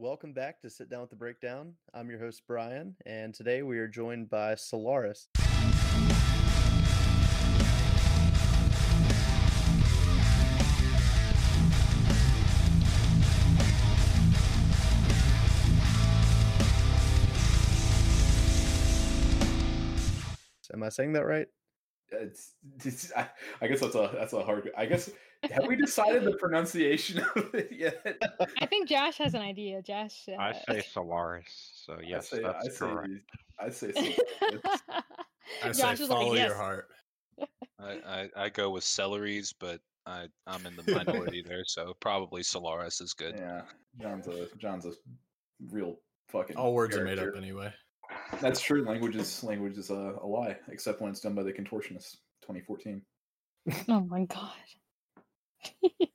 welcome back to Sit Down with the Breakdown. I'm your host, Brian, and today we are joined by Solaris. Am I saying that right? It's, it's I, I guess that's a that's a hard. I guess have we decided the pronunciation of it yet? I think Josh has an idea. Josh. Uh... I say Solaris, so yes, I say, that's I correct. Say, I say Solaris. I say Josh is follow like, your yes. heart. I, I, I go with celeries, but I, I'm in the minority there, so probably Solaris is good. yeah, John's a John's a real fucking. All words are made up anyway. That's true. Language is language is a, a lie, except when it's done by the contortionists. 2014. Oh my god.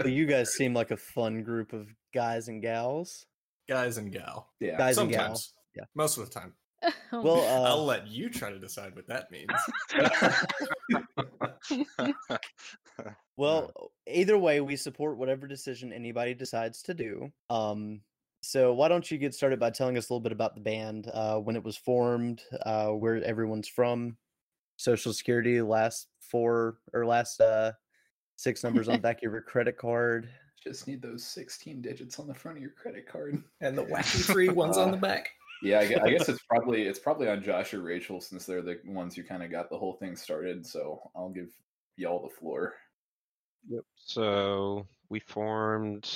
Well, you guys seem like a fun group of guys and gals. Guys and gal. Yeah. Guys and Sometimes. gals. Yeah. Most of the time. Oh Well, I'll uh, let you try to decide what that means. well, either way, we support whatever decision anybody decides to do. Um, so why don't you get started by telling us a little bit about the band, uh, when it was formed, uh, where everyone's from, social security, last four or last uh, six numbers on the back of your credit card. Just need those 16 digits on the front of your credit card. and the wacky three ones on the back. Yeah, I gue- I guess it's probably it's probably on Josh or Rachel since they're the ones who kind of got the whole thing started. So I'll give y'all the floor. Yep. So we formed.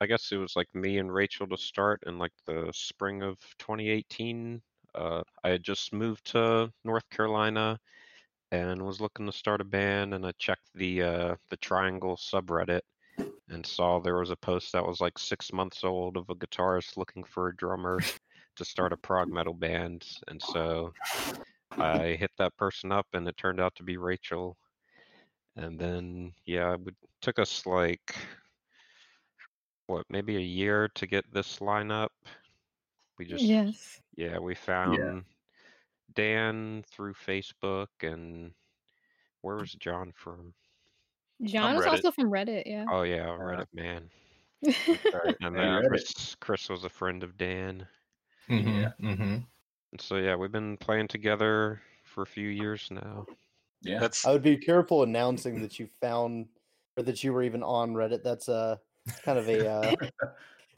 I guess it was like me and Rachel to start in like the spring of 2018. Uh, I had just moved to North Carolina and was looking to start a band, and I checked the uh, the Triangle subreddit and saw there was a post that was like six months old of a guitarist looking for a drummer to start a prog metal band, and so I hit that person up, and it turned out to be Rachel. And then, yeah, it took us like what, maybe a year to get this lineup. We just, yes. yeah, we found Dan through Facebook, and where was John from? John was also from Reddit, yeah. Oh yeah, Reddit man. Right. And then Reddit. Chris, Chris was a friend of Dan. Mm-hmm. Yeah. Mm-hmm. And so yeah, we've been playing together for a few years now. Yeah. That's I would be careful announcing that you found or that you were even on Reddit. That's uh, kind of a uh,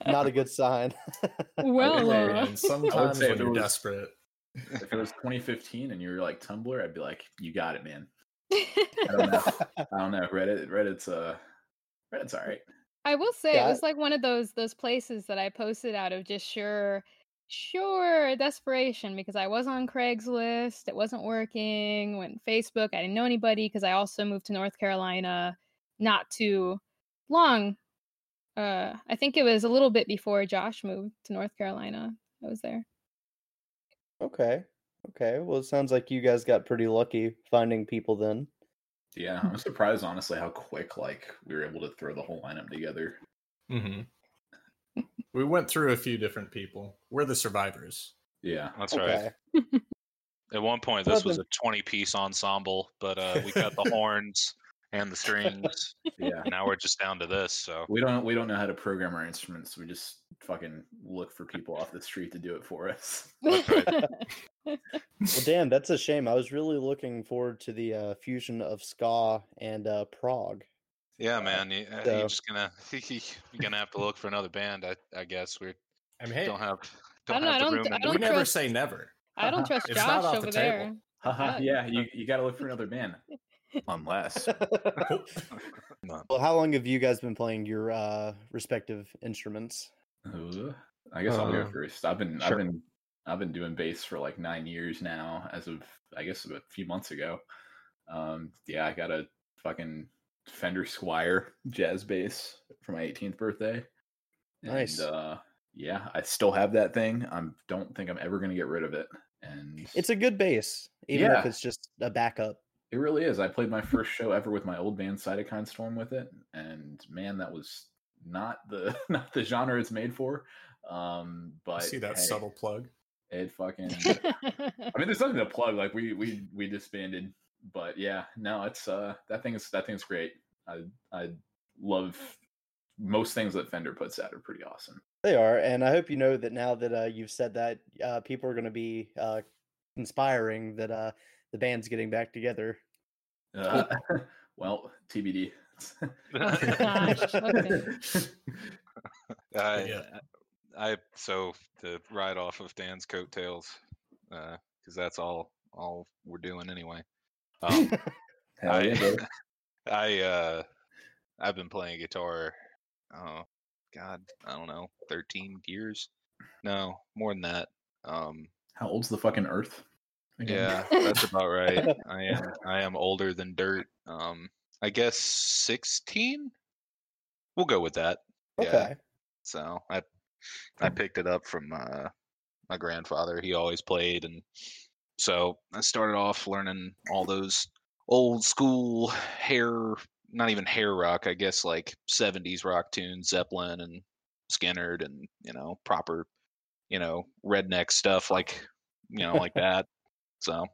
not a good sign. well, say, uh, And sometimes say when you're was- desperate, if it was 2015 and you were like Tumblr, I'd be like, you got it, man. I don't know. I don't know. Reddit, Reddit's uh, Reddit's all right. I will say Yeah, it was like one of those those places that I posted out of just sure sure desperation because I was on Craigslist, it wasn't working, went Facebook, I didn't know anybody because I also moved to North Carolina not too long. Uh I think it was a little bit before Josh moved to North Carolina. I was there. okay. Okay. Well, it sounds like you guys got pretty lucky finding people then. Yeah, I'm surprised honestly how quick like we were able to throw the whole lineup together. mm-hmm. we went through a few different people. We're the survivors. Yeah. that's okay. right. At one point, this was a 20 piece ensemble, but uh, we cut the horns and the strings. Yeah. now we're just down to this. So We don't we don't know how to program our instruments. We just fucking look for people off the street to do it for us. Well, damn, that's a shame. I was really looking forward to the uh, fusion of ska and uh, prog. yeah, man, you, uh, so- you're just gonna you're gonna have to look for another band. I, I guess we I mean, hey, don't have don't don't know, I have the don't- room I do don't we it. never trust- say never. I don't trust Josh over the there. table. Haha, Uh, yeah, you you got to look for another band. Unless Well, how long have you guys been playing your uh, respective instruments? Uh, I guess I'll go Uh, first. I've been sure. I've been I've been doing bass for like nine years now. As of I guess a few months ago. Um, yeah, I got a fucking Fender Squier jazz bass for my 18th birthday. Nice. And, uh, yeah, I still have that thing. I don't think I'm ever gonna get rid of it. And It's a good bass, even if it's just a backup. It really is. I played my first show ever with my old band Cytokine Storm with it, and man, that was not the not the genre it's made for. Um, but I but see that hey, subtle plug. It fucking. I mean, there's nothing to plug. Like we we we disbanded, but yeah, no, it's uh that thing is that thing's great. I I love most things that Fender puts out are pretty awesome. They are, and I hope you know that now that uh, you've said that, uh, people are going to be uh, conspiring that uh, the band's getting back together. Uh, well, TBD. Gosh, okay. I, Yeah. I so to ride off of Dan's coattails, because that's all all we're doing anyway. Um, I, I uh, I've been playing guitar. Oh God, I don't know, thirteen years? No, more than that. Um, How old's the fucking Earth? Again? yeah, that's about right. I am I am older than dirt. Um, I guess sixteen. We'll go with that. Yeah. Okay. So I I picked it up from uh, my grandfather. He always played, and so I started off learning all those old school hair, not even hair rock, I guess like '70s rock tunes, Zeppelin and Skynyrd, and you know proper, you know redneck stuff like you know like that. So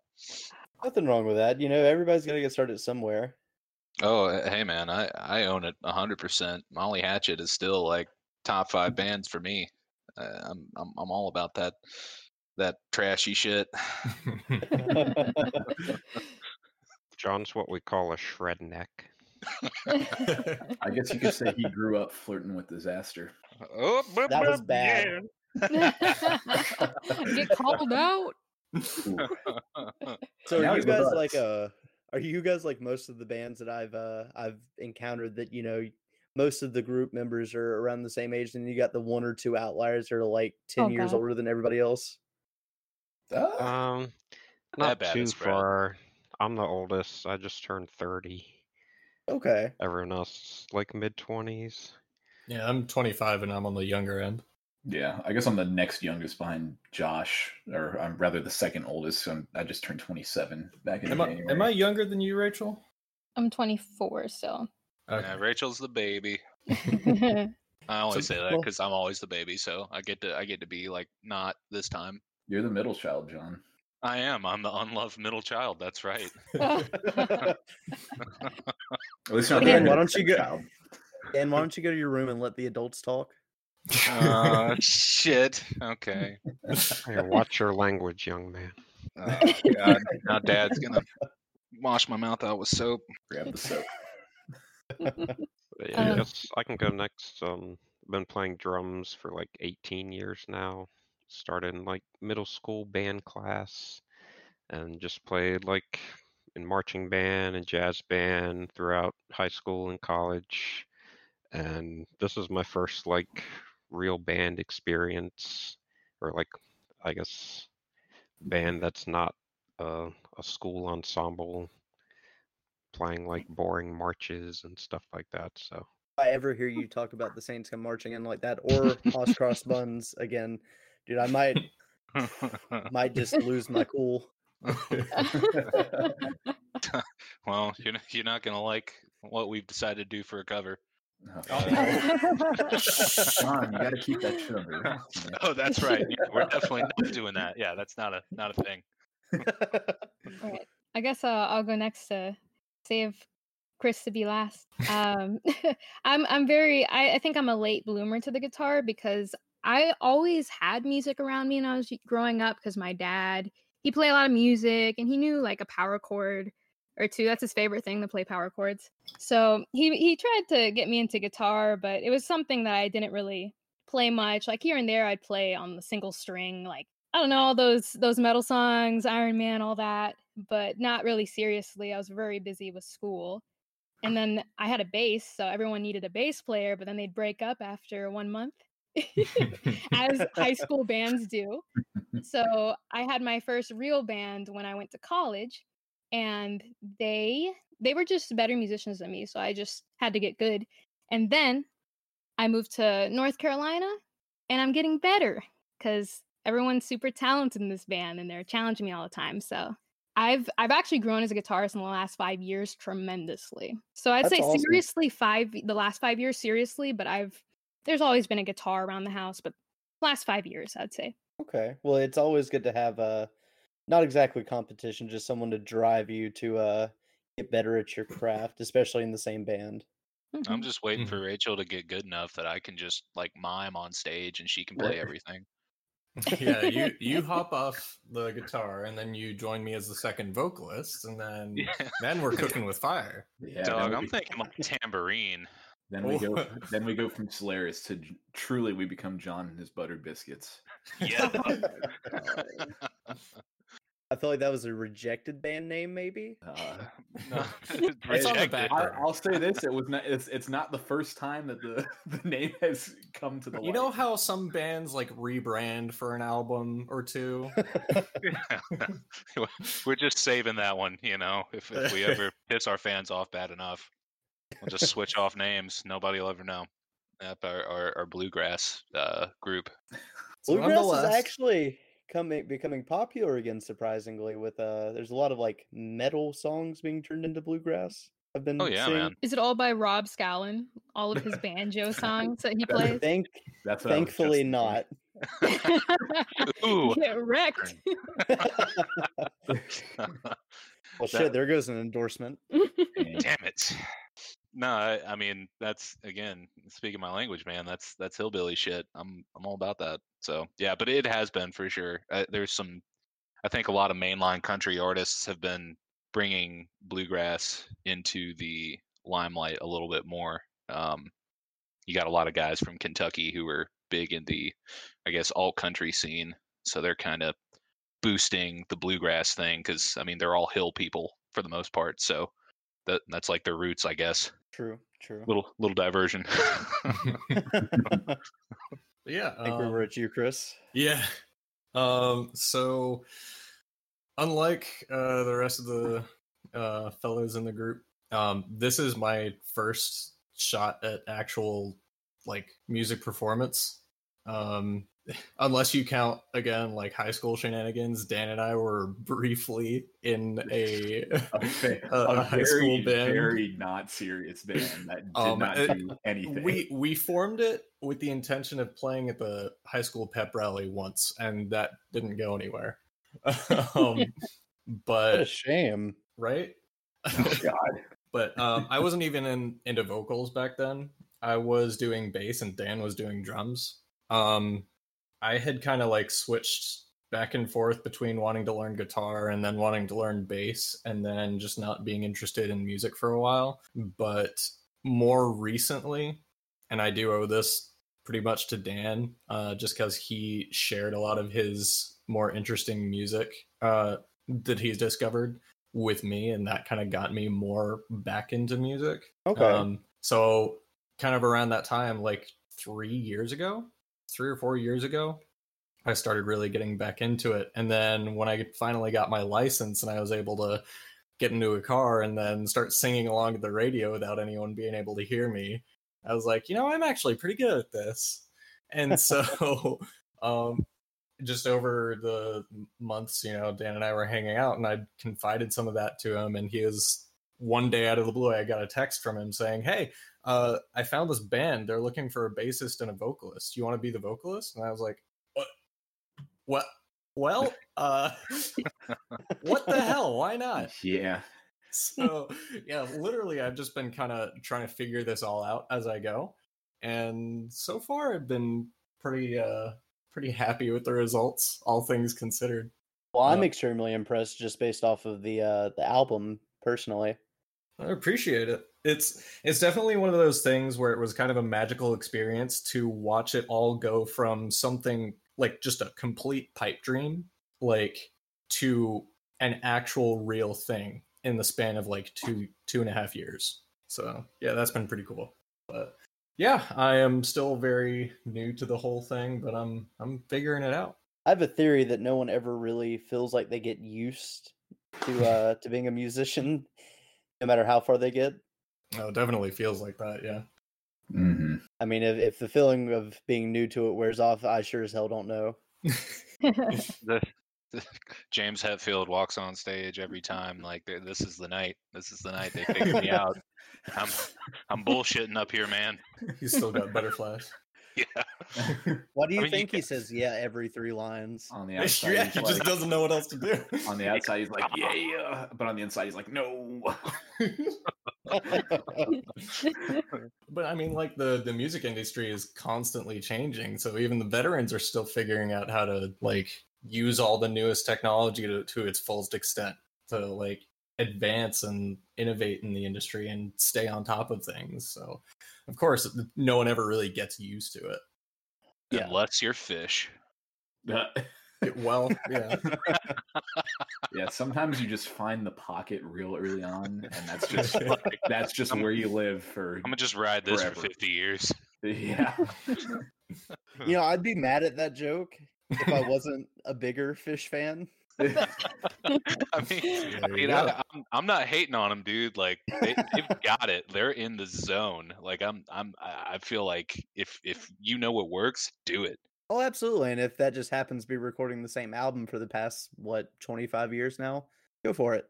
Nothing wrong with that. You know, everybody's got to get started somewhere. oh uh, hey man, I I own it hundred percent. Molly Hatchet is still like top five bands for me. Uh, I'm I'm I'm all about that that trashy shit. John's what we call a shred neck. I guess you could say he grew up flirting with disaster. Oh, That was bad. Get called out. Ooh. So Now are you guys like uh are you guys like most of the bands that I've uh I've encountered that you know most of the group members are around the same age and you got the one or two outliers that are like 10 Oh, years God. older than everybody else? Ah, Um, not bad too is bad. far. I'm the oldest. I just turned 30. Okay. Everyone else like mid 20s. yeah, I'm 25 and I'm on the younger end. Yeah, I guess I'm the next youngest behind Josh, or I'm rather the second oldest. So I'm, I just turned 27 back in Am I, January. am I younger than you, Rachel? I'm 24 still. Yeah, Rachel's the baby. I always So- say that well- because I'm always the baby, so I get to I get to be like not this time. You're the middle child, John. I am. I'm the unloved middle child. That's right. At least not Dan, the why don't you middle go- child. and why don't you go to your room and let the adults talk? Uh, shit. Okay. Here, watch your language, young man. Oh, God. Now Dad's gonna wash my mouth out with soap. Grab the soap. But yeah, I Uh, guess I can go next. Um, I've been playing drums for like 18 years now. Started in like middle school band class, and just played like in marching band and jazz band throughout high school and college. And this is my first like real band experience, or like I guess band that's not a, a school ensemble playing like boring marches and stuff like that. So If I ever hear you talk about the Saints come marching in like that or Hot Cross Buns again, dude, I might might just lose my cool. well, you're not, you're not gonna like what we've decided to do for a cover. Oh, John, you got to keep that shit under. wraps, oh, that's right. We're definitely not doing that. Yeah, that's not a not a thing. Alright, I guess uh, I'll go next to save Chris to be last. Um, I'm I'm very I, I think I'm a late bloomer to the guitar because I always had music around me when I was growing up because my dad he played a lot of music and he knew like a power chord or two. That's his favorite thing to play power chords. So he he tried to get me into guitar, but it was something that I didn't really play much. Like here and there, I'd play on the single string, like I don't know all those those metal songs, Iron Man, all that, but not really seriously. I was very busy with school. And then I had a bass, so everyone needed a bass player, but then they'd break up after one month, as high school bands do. So I had my first real band when I went to college, and they they were just better musicians than me, so I just had to get good. And then I moved to North Carolina, and I'm getting better because everyone's super talented in this band, and they're challenging me all the time. So I've I've actually grown as a guitarist in the last five years tremendously. So I'd That's say awesome. seriously five the last five years seriously, but I've there's always been a guitar around the house, but last five years I'd say. Okay. Well, it's always good to have uh not exactly competition, just someone to drive you to uh get better at your craft, especially in the same band. I'm Mhm. just waiting Mhm. for Rachel to get good enough that I can just like mime on stage and she can play everything. yeah, you you hop off the guitar and then you join me as the second vocalist, and then Yeah. then we're cooking with fire. Yeah, Dog, I'm be- thinking like tambourine. Then we go. Oh. Then we go from Solaris to truly, we become John and his buttered biscuits. Yeah. I feel like that was a rejected band name, maybe. Uh, no, It's on the back I, I'll say this: it was not. It's it's not the first time that the the name has come to the. You know how some bands like rebrand for an album or two? We're just saving that one, you know. If, if we ever piss our fans off bad enough, we'll just switch off names. Nobody will ever know. Yep, our, our, our bluegrass uh, group. So Bluegrass is actually coming becoming popular again, surprisingly. With uh, there's a lot of like metal songs being turned into bluegrass. I've been Oh yeah, seeing. man. Is it all by Rob Scallon? All of his banjo songs that he plays? Thank, That's what just thankfully not. Ooh. Get wrecked. Well, shit, there goes an endorsement. Damn it. No, I, I mean that's again speaking my language, man. That's that's hillbilly shit. I'm I'm all about that. So yeah, but it has been for sure. Uh, there's some, I think a lot of mainline country artists have been bringing bluegrass into the limelight a little bit more. Um, you got a lot of guys from Kentucky who are big in the, I guess, alt country scene. So they're kind of boosting the bluegrass thing because I mean they're all hill people for the most part. So that that's like their roots, I guess. True, true. Little little diversion. Yeah, I yeah, think we um, were at you, Chris. Yeah. Um, so unlike uh the rest of the uh fellows in the group, um, this is my first shot at actual like music performance. Um unless you count again like high school shenanigans, Dan and I were briefly in a a, a- a a high school band. very not serious band that did Um, not it- do anything. we we formed it with the intention of playing at the high school pep rally once and that didn't go anywhere um, What a but shame. right oh God. but um, i wasn't even in into vocals back then i was doing bass and dan was doing drums um, i had kind of like switched back and forth between wanting to learn guitar and then wanting to learn bass and then just not being interested in music for a while but more recently and i do owe this pretty much to dan uh, just because he shared a lot of his more interesting music uh, that he's discovered with me and that kind of got me more back into music Okay. um, so kind of around that time, like three years ago, three or four years ago, I started really getting back into it. And then when I finally got my license and I was able to get into a car and then start singing along to the radio without anyone being able to hear me, I was like, you know, I'm actually pretty good at this. And so, um, just over the months, you know, Dan and I were hanging out and I confided some of that to him. And he was one day out of the blue, I got a text from him saying, Hey, uh, I found this band. They're looking for a bassist and a vocalist. You want to be the vocalist? And I was like, What? What? Well, uh, what the hell? Why not? Yeah. So, yeah, literally, I've just been kind of trying to figure this all out as I go. And so far, I've been pretty, uh, pretty happy with the results, all things considered. Well, I'm uh, extremely impressed just based off of the uh the album personally. I appreciate it. It's it's definitely one of those things where it was kind of a magical experience to watch it all go from something like just a complete pipe dream, like to an actual real thing in the span of like two two and a half years. So yeah, that's been pretty cool. But yeah, I am still very new to the whole thing, but I'm I'm figuring it out. I have a theory that no one ever really feels like they get used to uh to being a musician, no matter how far they get. Oh, definitely feels like that. Yeah. hmm I mean, if if the feeling of being new to it wears off, I sure as hell don't know. the, the- James Hetfield walks on stage every time like this is the night. This is the night they figured me out. I'm I'm bullshitting up here, man. He's still got butterflies. Yeah. Why do you I mean, you think he says yeah every three lines? On the yeah, outside, he he's just doesn't know what else to do. on the outside, he's like, yeah, yeah, but on the inside, he's like, no. But I mean, like the the music industry is constantly changing, so even the veterans are still figuring out how to like use all the newest technology to, to its fullest extent to like advance and innovate in the industry and stay on top of things. So, of course, no one ever really gets used to it. Yeah. Unless you're Phish. It- well, yeah. yeah, sometimes you just find the pocket real early on, and that's just like that's just where you live for. I'm gonna just ride this for 50 years. Yeah, you know, I'd be mad at that joke if I wasn't a bigger Phish fan. I mean, I mean I, I'm, I'm not hating on them, dude. Like they, they've got it. They're in the zone. Like I'm, I'm. I I feel like if if you know what works, do it. Oh, absolutely. And if that just happens to be recording the same album for the past, what, 25 years now, go for it.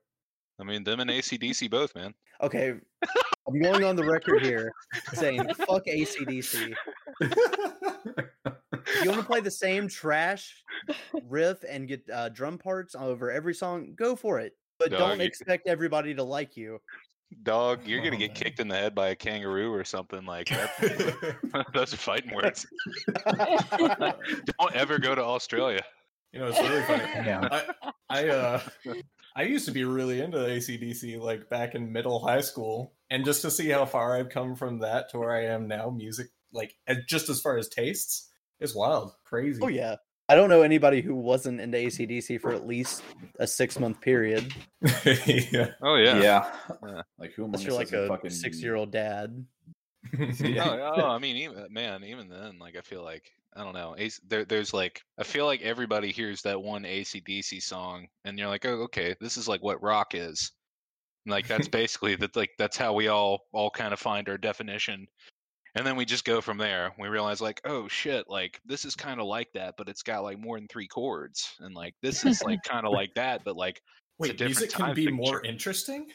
I mean, them and ACDC both, man. Okay. I'm going on the record here saying fuck ACDC. If you want to play the same trash riff and get uh, drum parts over every song, go for it. But Dog, don't you- expect everybody to like you. Dog, you're gonna Oh, get man. kicked in the head by a kangaroo or something like that. Those are fighting words. Don't ever go to Australia. You know, it's really funny. yeah. I, I uh I used to be really into ACDC like back in middle high school. And just to see how far I've come from that to where I am now, music like just as far as tastes, is wild. Crazy. Oh, yeah. I don't know anybody who wasn't into ACDC for at least a six month period. yeah. Oh yeah. yeah, Yeah. Like who? Unless you're like a fucking six year old dad. Oh, yeah. Oh, oh, I mean, even man, even then, like I feel like I don't know. AC, there, there's like I feel like everybody hears that one ACDC song, and you're like, oh, okay, this is like what rock is. And, Like that's basically that. Like that's how we all all kind of find our definition, and then we just go from there. We realize like, oh shit, like this is kind of like that, but it's got like more than three chords, and like this is like kind of like that, but like Wait, different music can time be more interesting?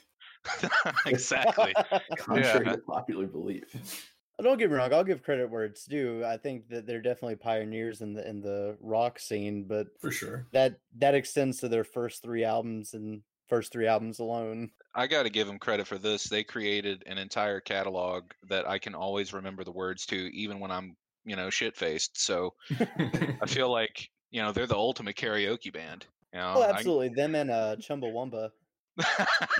exactly. contrary Yeah. to popular belief. Don't get me wrong, I'll give credit where it's due. I think that they're definitely pioneers in the in the rock scene, but For sure. that that extends to their first three albums and first three albums alone. I got to give them credit for this. They created an entire catalog that I can always remember the words to, even when I'm, you know, shit faced. So I feel like, you know, they're the ultimate karaoke band. You know, Oh, I- absolutely. Them and uh Chumbawamba.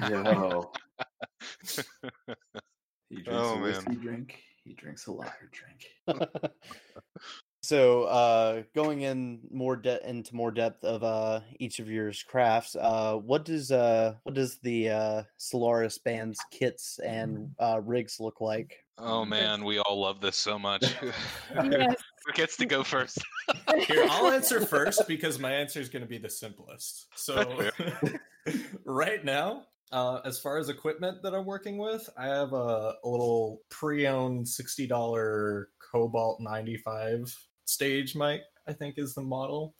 Yo. He drinks Oh, a man. whiskey drink. He drinks a lager drink. so uh going in more de- into more depth of uh each of your crafts uh what does uh what does the uh solaris band's kits and uh rigs look like oh man, we all love this so much. Who gets to go first? Here, I'll answer first because my answer is going to be the simplest. So, right now, uh, as far as equipment that I'm working with, I have a, a little pre-owned sixty dollar Cobalt ninety five stage mic. I think is the model.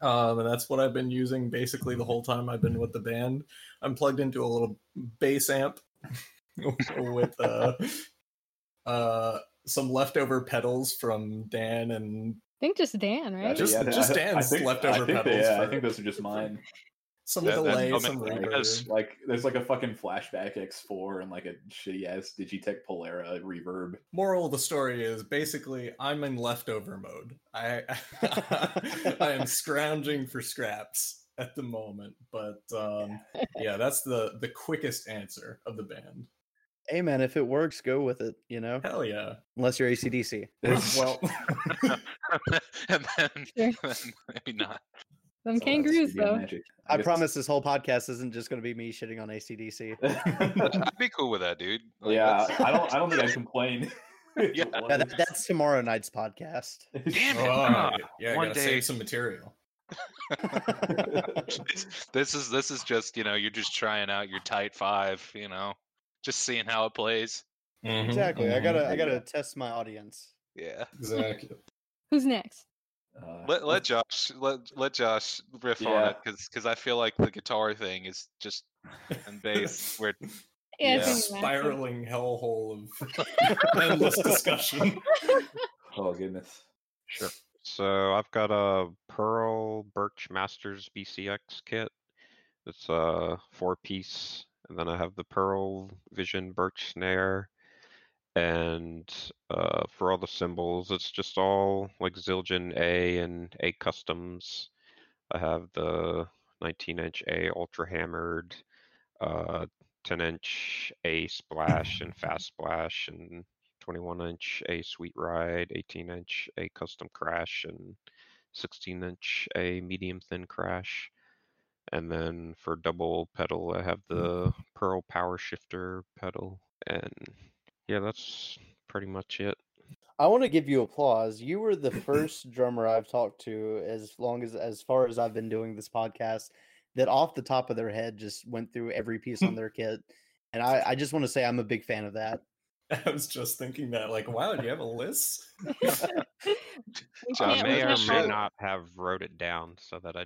Um, and that's what I've been using basically the whole time I've been with the band. I'm plugged into a little bass amp with uh, uh, some leftover pedals from Dan and I think just Dan, right? Just- I- just Dan's I think, leftover I think they- pedals yeah, I think those are just mine. Some That- that- delay, I some mean, reverb. because- Like there's like a fucking flashback X4 and like a shitty ass Digitech Polara reverb. Moral of the story is basically I'm in leftover mode. I I am scrounging for scraps at the moment, but um, yeah, that's the the quickest answer of the band. hey man if it works go with it you know Hell yeah! unless you're acdc Well, and then, Sure. then maybe not. Them So kangaroos, though. magic. i promise this whole podcast isn't just going to be me shitting on acdc I'd be cool with that, dude. Like, yeah, that's- I don't. I don't think I complain. Yeah. Yeah, that, that's tomorrow night's podcast Damn it! oh, ah, yeah, one gotta day- save some material. this, this is this is just you know you're just trying out your tight five, you know, just seeing how it plays. Mhm, exactly i mhm, gotta i gotta test my audience Yeah. exactly. Who's next? Uh, Let let Josh let let Josh riff on it because I feel like the guitar thing is just and bass where Yeah, Yeah. it's gonna be Matt. Spiraling hellhole of endless discussion. oh goodness. Sure. So I've got a Pearl Birch Masters BCX kit. It's a four-piece and then I have the Pearl Vision Birch Snare. And uh, for all the cymbals, it's just all like Zildjian A and A customs. I have the 19 inch A ultra hammered, uh, 10 inch A splash and fast splash, and 21 inch A sweet ride, 18 inch A custom crash, and 16 inch A medium thin crash. And then for double pedal, I have the Pearl Power Shifter pedal. And yeah, that's pretty much it. I want to give you applause. You were the first drummer I've talked to as long as as far as I've been doing this podcast that off the top of their head just went through every piece on their kit. And I, I just want to say I'm a big fan of that. I was just thinking that, like, wow, do you have a list? I may or can't may not have wrote it down so that I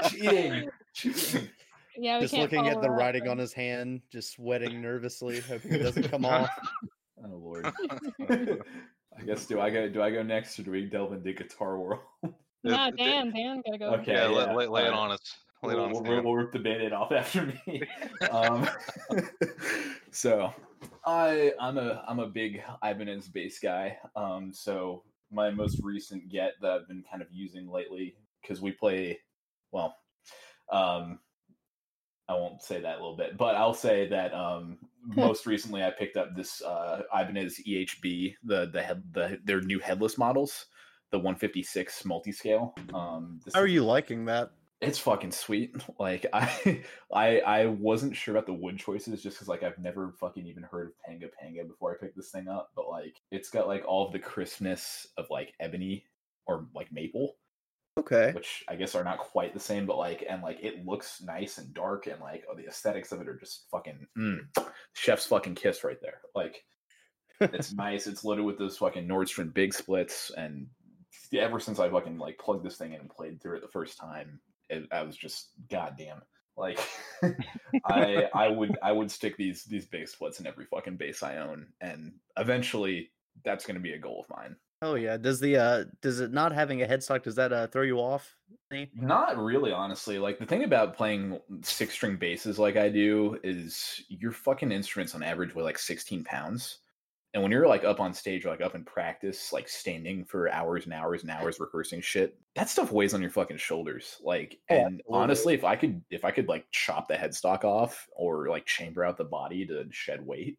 don't. Cheating. Cheating. Yeah, we just can't looking at the our writing on his hand, just sweating nervously, hoping it doesn't come off. Oh lord. I guess do I go do I go next or do we delve into guitar world? No, It- it- Dan, Dan, gotta go. Okay. yeah, lay, yeah, lay, lay it on us. Lay it we'll, on us. we'll, we'll rip the band-aid off after me. um, so I I'm a I'm a big Ibanez bass guy. Um, so my most recent get that I've been kind of using lately because we play well. Um, I won't say that a little bit, but I'll say that um, most recently I picked up this uh, Ibanez EHB, the the head the their new headless models, the 156 multi-scale. Um, How are is- you liking that? it's fucking sweet. Like I, I, I wasn't sure about the wood choices just because like I've never fucking even heard of Panga Panga before I picked this thing up. But like it's got like all of the crispness of like ebony or like maple, Okay. which I guess are not quite the same. But like and like it looks nice and dark and like oh the aesthetics of it are just fucking mm, chef's fucking kiss right there. Like it's nice. It's loaded with those fucking Nordstrand big splits, and ever since I fucking like plugged this thing in and played through it the first time, it, I was just goddamn. Like I I would I would stick these these base splits in every fucking bass I own, and eventually that's going to be a goal of mine. Oh yeah. Does the uh does it not having a headstock does that uh throw you off? Not really, honestly. Like the thing about playing six string basses like I do is your fucking instruments on average weigh like 16 pounds. And when you're like up on stage or like up in practice, like standing for hours and hours and hours rehearsing shit, that stuff weighs on your fucking shoulders. Like, Oh, and absolutely. honestly, if I could, if I could like chop the headstock off or like chamber out the body to shed weight,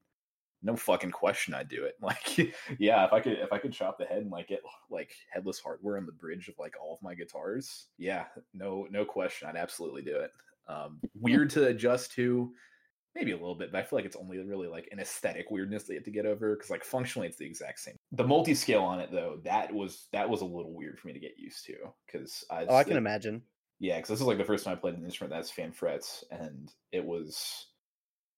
no fucking question I'd do it. Like, yeah, if I could, if I could chop the head and like get like headless hardware on the bridge of like all of my guitars, yeah, no, no question, I'd absolutely do it. Um, weird to adjust to, maybe a little bit, but I feel like it's only really like an aesthetic weirdness you have to get over because like functionally it's the exact same. The multi scale on it though, that was that was a little weird for me to get used to because I, Oh, I can it- imagine. yeah, because this is like the first time I played an instrument that's fan frets, and it was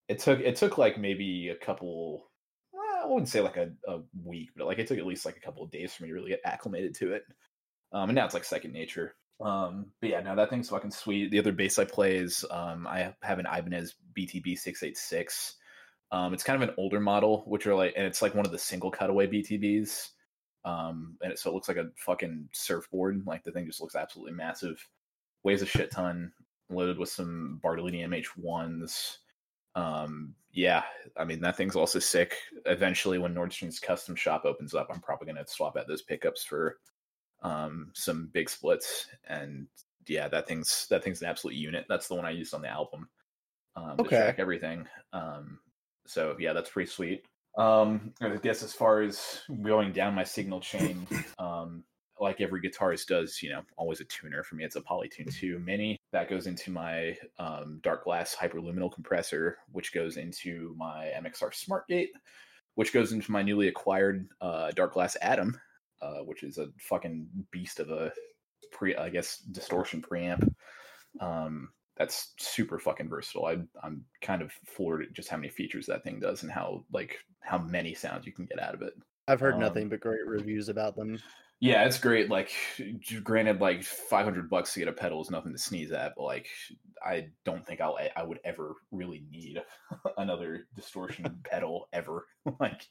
it took it took like maybe a couple well, I wouldn't say like a, a week, but like it took at least like a couple of days for me to really get acclimated to it. Um, and now it's like second nature. Um, but yeah, no, that thing's fucking sweet. The other bass I play is um, I have an Ibanez BTB six eight six. Um, it's kind of an older model, which are like, and it's like one of the single cutaway BTBs. Um, and it, so it looks like a fucking surfboard. Like the thing just looks absolutely massive weighs a shit ton, loaded with some Bartolini MH1s. Um, yeah, I mean that thing's also sick. Eventually, when Nordstrand's custom shop opens up, I'm probably gonna swap out those pickups for um some big splits. And yeah, that thing's that thing's an absolute unit. That's the one I used on the album. Um, to Okay. track everything. Um, so yeah, that's pretty sweet. Um, I guess as far as going down my signal chain, um, like every guitarist does, you know, always a tuner. For me, it's a Polytune 2 Mini. That goes into my um, Darkglass Hyperluminal compressor, which goes into my MXR SmartGate, which goes into my newly acquired uh, Darkglass Atom, uh, which is a fucking beast of a pre, I guess, distortion preamp. Um, that's super fucking versatile. I, I'm kind of floored at just how many features that thing does and how like how many sounds you can get out of it. I've heard Um, nothing but great reviews about them. Yeah, it's great. Like, granted, like five hundred bucks to get a pedal is nothing to sneeze at, but like, I don't think I'll I would ever really need another distortion pedal ever. like,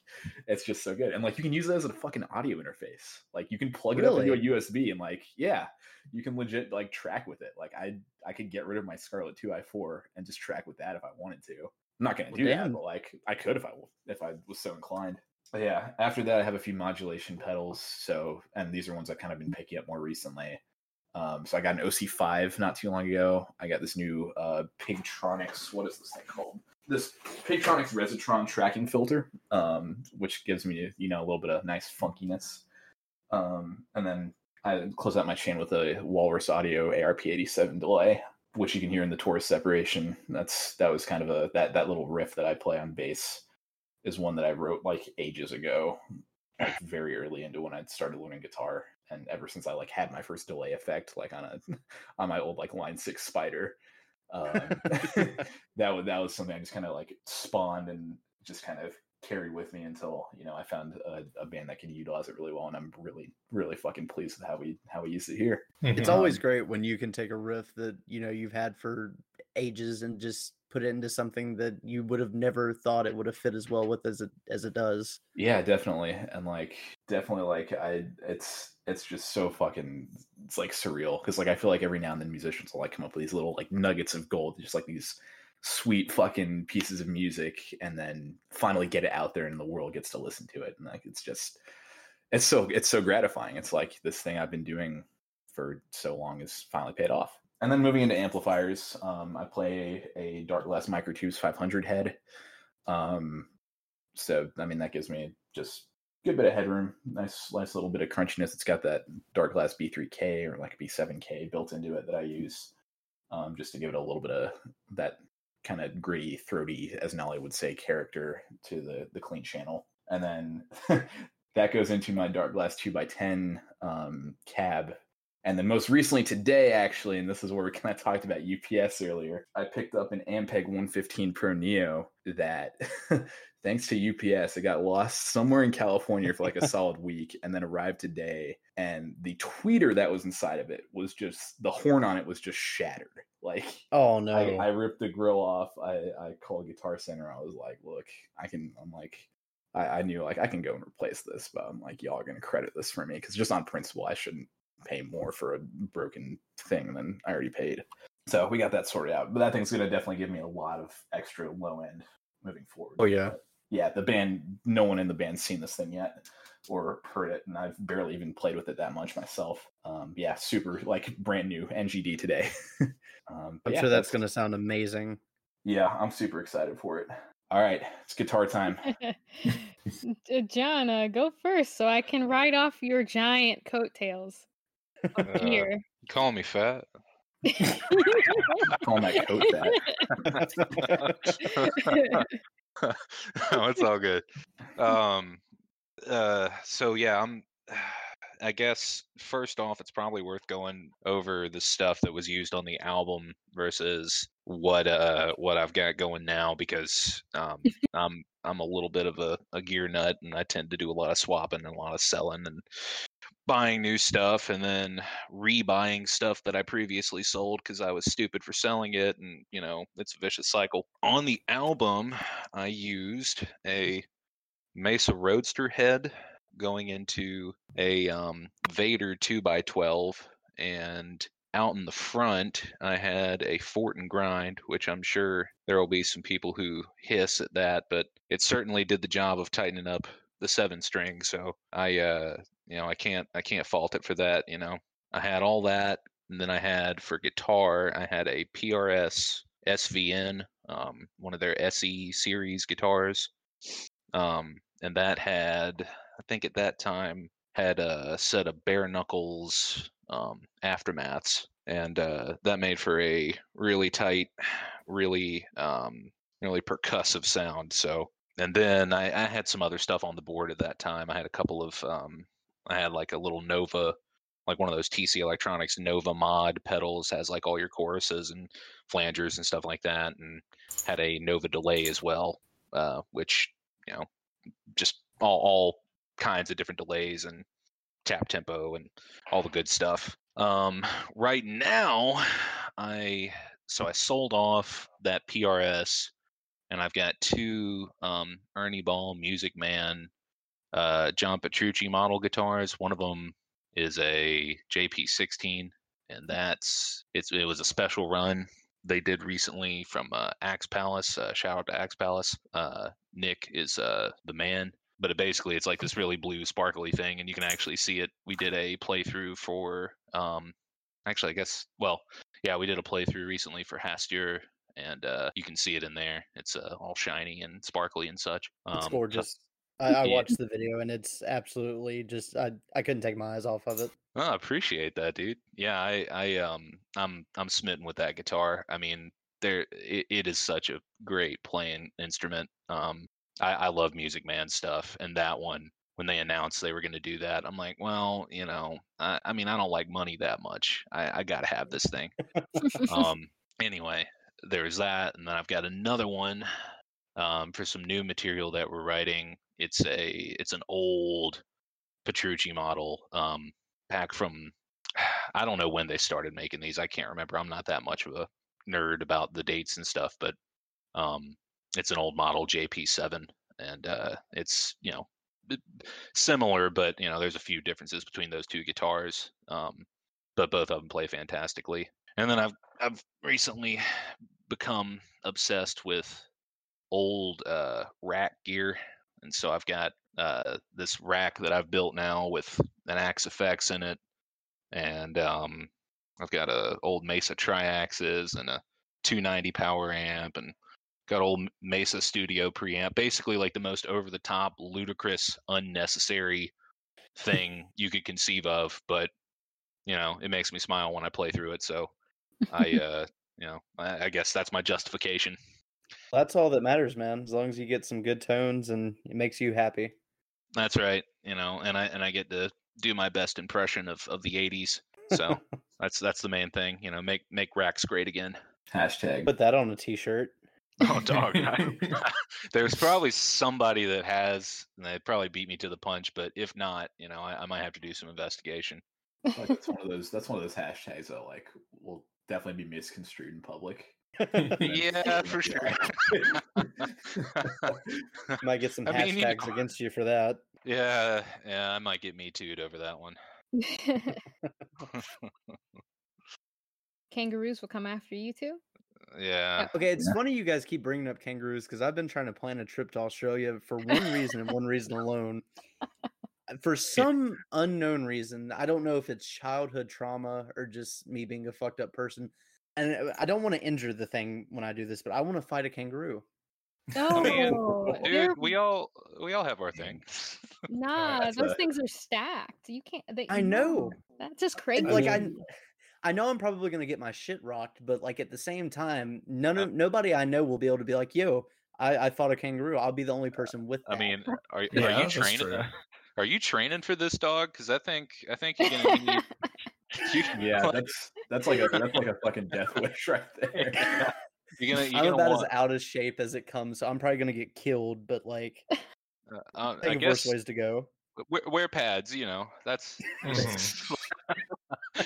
it's just so good, and like you can use it as a fucking audio interface. Like, you can plug it up into a USB, and like, yeah, you can legit like track with it. Like, I I could get rid of my Scarlett Two I four and just track with that if I wanted to. I'm not gonna Well, do that, but like, I could if I if I was so inclined. Yeah, after that, I have a few modulation pedals. So, and these are ones I've kind of been picking up more recently. Um, so I got an OC5 not too long ago. I got this new uh, Pigtronix. What is this thing called? This Pigtronix Resotron tracking filter, um, which gives me you know a little bit of nice funkiness. Um, and then I close out my chain with a Walrus Audio ARP87 delay, which you can hear in the Taurus separation. That's that was kind of a that that little riff that I play on bass is one that I wrote like ages ago, like very early into when I started learning guitar, and ever since I like had my first delay effect, like on a on my old like Line Six Spider, um, that was that was something I just kind of like spawned and just kind of carried with me until you know I found a, a band that can utilize it really well, and I'm really really fucking pleased with how we how we use it here. It's Um, always great when you can take a riff that you know you've had for ages and just put it into something that you would have never thought it would have fit as well with as it as it does. Yeah, definitely. And like definitely like I it's it's just so fucking it's like surreal because like I feel like every now and then musicians will like come up with these little like nuggets of gold, just like these sweet fucking pieces of music and then finally get it out there and the world gets to listen to it and like it's just it's so it's so gratifying. It's like this thing I've been doing for so long is finally paid off. And then moving into amplifiers, um, I play a Darkglass Microtubes 500 head. Um, so I mean that gives me just good bit of headroom, nice nice little bit of crunchiness. It's got that Darkglass B3K or like B7K built into it that I use um, just to give it a little bit of that kind of gritty, throaty, as Nelly would say, character to the the clean channel. And then that goes into my Darkglass 2x10 um, cab and then most recently today, actually, and this is where we kind of talked about UPS earlier, I picked up an Ampeg 115 Pro Neo that, thanks to UPS, it got lost somewhere in California for like a solid week and then arrived today. And the tweeter that was inside of it was just, the horn on it was just shattered. Like, Oh no! I, I ripped the grill off. I, I called Guitar Center. I was like, look, I can, I'm like, I, I knew like I can go and replace this, but I'm like, y'all are going to credit this for me because just on principle, I shouldn't pay more for a broken thing than I already paid. So we got that sorted out. But that thing's going to definitely give me a lot of extra low end moving forward. Oh, yeah. But yeah, the band, no one in the band's seen this thing yet or heard it, and I've barely even played with it that much myself. Um, yeah, super like brand new NGD today. um, but I'm yeah, sure that's going to sound amazing. yeah, I'm super excited for it. All right, it's guitar time. John, uh, go first so I can ride off your giant coattails Uh, here. calling me fat. Calling my coat that. no, it's all good. Um, uh, so yeah, I'm. I guess first off, it's probably worth going over the stuff that was used on the album versus what uh what I've got going now because um I'm I'm a little bit of a, a gear nut and I tend to do a lot of swapping and a lot of selling and buying new stuff and then rebuying stuff that I previously sold because I was stupid for selling it and you know it's a vicious cycle. On the album, I used a Mesa Roadster head going into a um, Vader 2x12 and out in the front I had a Fortin Grind which I'm sure there will be some people who hiss at that but it certainly did the job of tightening up the seven string so I uh you know I can't I can't fault it for that you know I had all that and then I had for guitar I had a PRS SVN um one of their SE series guitars um and that had I think at that time had a set of bare knuckles um, aftermaths, and uh, that made for a really tight, really um, really percussive sound. So, and then I, I had some other stuff on the board at that time. I had a couple of um, I had like a little Nova, like one of those TC Electronics Nova mod pedals, has like all your choruses and flangers and stuff like that, and had a Nova delay as well, uh, which you know just all, all kinds of different delays and tap tempo and all the good stuff. Um, right now, I so I sold off that PRS, and I've got two um, Ernie Ball Music Man uh, John Petrucci model guitars. One of them is a JP16, and that's it's it was a special run they did recently from uh, Axe Palace. Uh, shout out to Axe Palace. Uh, Nick is uh, the man. But it basically, it's like this really blue, sparkly thing, and you can actually see it. We did a playthrough for, um, actually, I guess, well, yeah, we did a playthrough recently for Hastur, and uh, you can see it in there. It's uh, all shiny and sparkly and such. It's Um, gorgeous. I, I watched the video and it's absolutely just I, I couldn't take my eyes off of it. Oh, I appreciate that, dude. Yeah, I, I, um, I'm, I'm smitten with that guitar. I mean, there, it, it is such a great playing instrument. Um, I, I love Music Man stuff, and that one, when they announced they were going to do that, I'm like, well, you know, I, I mean, I don't like money that much. I, I gotta have this thing. um, anyway, there's that, and then I've got another one, um, for some new material that we're writing. It's a, it's an old Petrucci model. Um, back from I don't know when they started making these. I can't remember. I'm not that much of a nerd about the dates and stuff, but um, it's an old model JP7, and uh, it's you know similar, but you know there's a few differences between those two guitars. Um, but both of them play fantastically. And then I've I've recently become obsessed with old uh, rack gear, and so I've got uh, this rack that I've built now with an Axe-Fx in it, and um, I've got a old Mesa TriAxis and a 290 power amp, and got old Mesa Studio preamp. Basically, like the most over the top, ludicrous, unnecessary thing you could conceive of, but you know, it makes me smile when I play through it. So I, uh, you know, I, I guess that's my justification. That's all that matters, man. As long as you get some good tones and it makes you happy. That's right. You know, and I and I get to do my best impression of of the '80s. So that's that's the main thing. You know, make make racks great again. Hashtag. Put that on a t-shirt. Oh, dog. I- There's probably somebody that has, and they probably beat me to the punch. But if not, you know, I, I might have to do some investigation. like that's one of those. That's one of those hashtags that like will definitely be misconstrued in public. yeah, for sure. Might get some I mean, you know- hashtags against you for that. yeah, yeah, I might get me too over that one. Kangaroos will come after you too. yeah. Oh. Okay, it's funny you guys keep bringing up kangaroos because I've been trying to plan a trip to Australia for one reason and one reason alone. For some unknown reason, I don't know if it's childhood trauma or just me being a fucked up person. And uh, I don't want to injure the thing when I do this, but I want to fight a kangaroo. No, mean, Oh, they're- we all we all have our thing. nah, that's those a- things are stacked. You can't. They, I know. That's just crazy. Like I, I know I'm probably gonna get my shit rocked, but like at the same time, none of nobody I know will be able to be like, "Yo, I, I fought a kangaroo." I'll be the only person with. I mean, are, Yeah, are you training? True. Are you training for this dog? Because I think I think you're gonna need. you- Yeah, like, that's that's like a that's like a fucking death wish right there. you're gonna you're I'm gonna about want. as out of shape as it comes, so I'm probably gonna get killed. But like, uh, uh, I think of guess worse ways to go. wear, wear pads. You know, that's.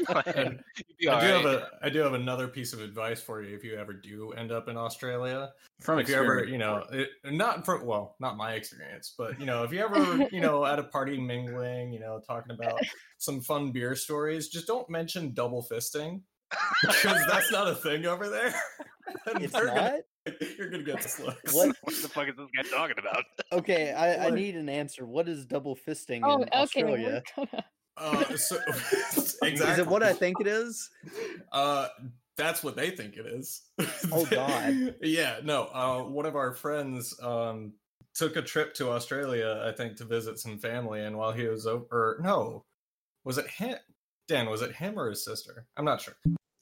Like, And you'd be I all do have a I do have another piece of advice for you if you ever do end up in Australia. From if you ever, you know, it, not from well, not my experience, but you know, if you ever, you know, at a party mingling, you know, talking about some fun beer stories, just don't mention double fisting because that's not a thing over there. And It's they're not. gonna- you're gonna get the looks. What? what the fuck is this guy talking about? Okay, I, I need an answer. What is double fisting oh, in okay. Australia? we're gonna- Uh, so, exactly. Is it what I think it is? Uh, that's what they think it is. Oh, God. yeah, no. Uh, one of our friends um took a trip to Australia, I think, to visit some family, and while he was over, no, was it him? Dan, was it him or his sister? I'm not sure.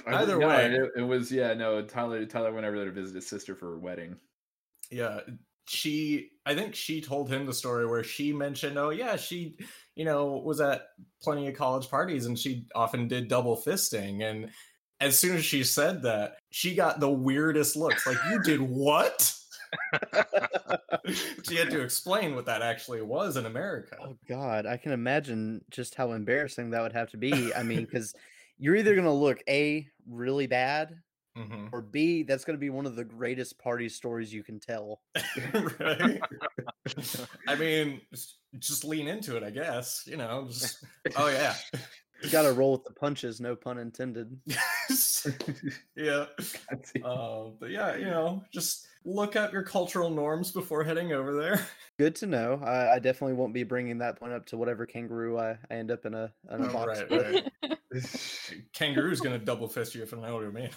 I- Either no, way. it, it was yeah. No, Tyler Tyler went over there to visit his sister for her wedding. Yeah, she. I think she told him the story where she mentioned, oh yeah, she, you know, was at plenty of college parties and she often did double fisting, and as soon as she said that, she got the weirdest looks. Like, you did what? she had to explain what that actually was in America. Oh God, I can imagine just how embarrassing that would have to be. I mean, because you're either gonna look a really bad, hmm or b that's gonna be one of the greatest party stories you can tell. right? I mean, just lean into it, I guess. You know, just oh yeah, You got to roll with the punches, no pun intended. yeah. Uh, but yeah, you know, just look up your cultural norms before heading over there. Good to know. I, I definitely won't be bringing that point up to whatever kangaroo I, I end up in a in a Oh, box. right, right. Kangaroo's gonna double fist you if you know what I mean.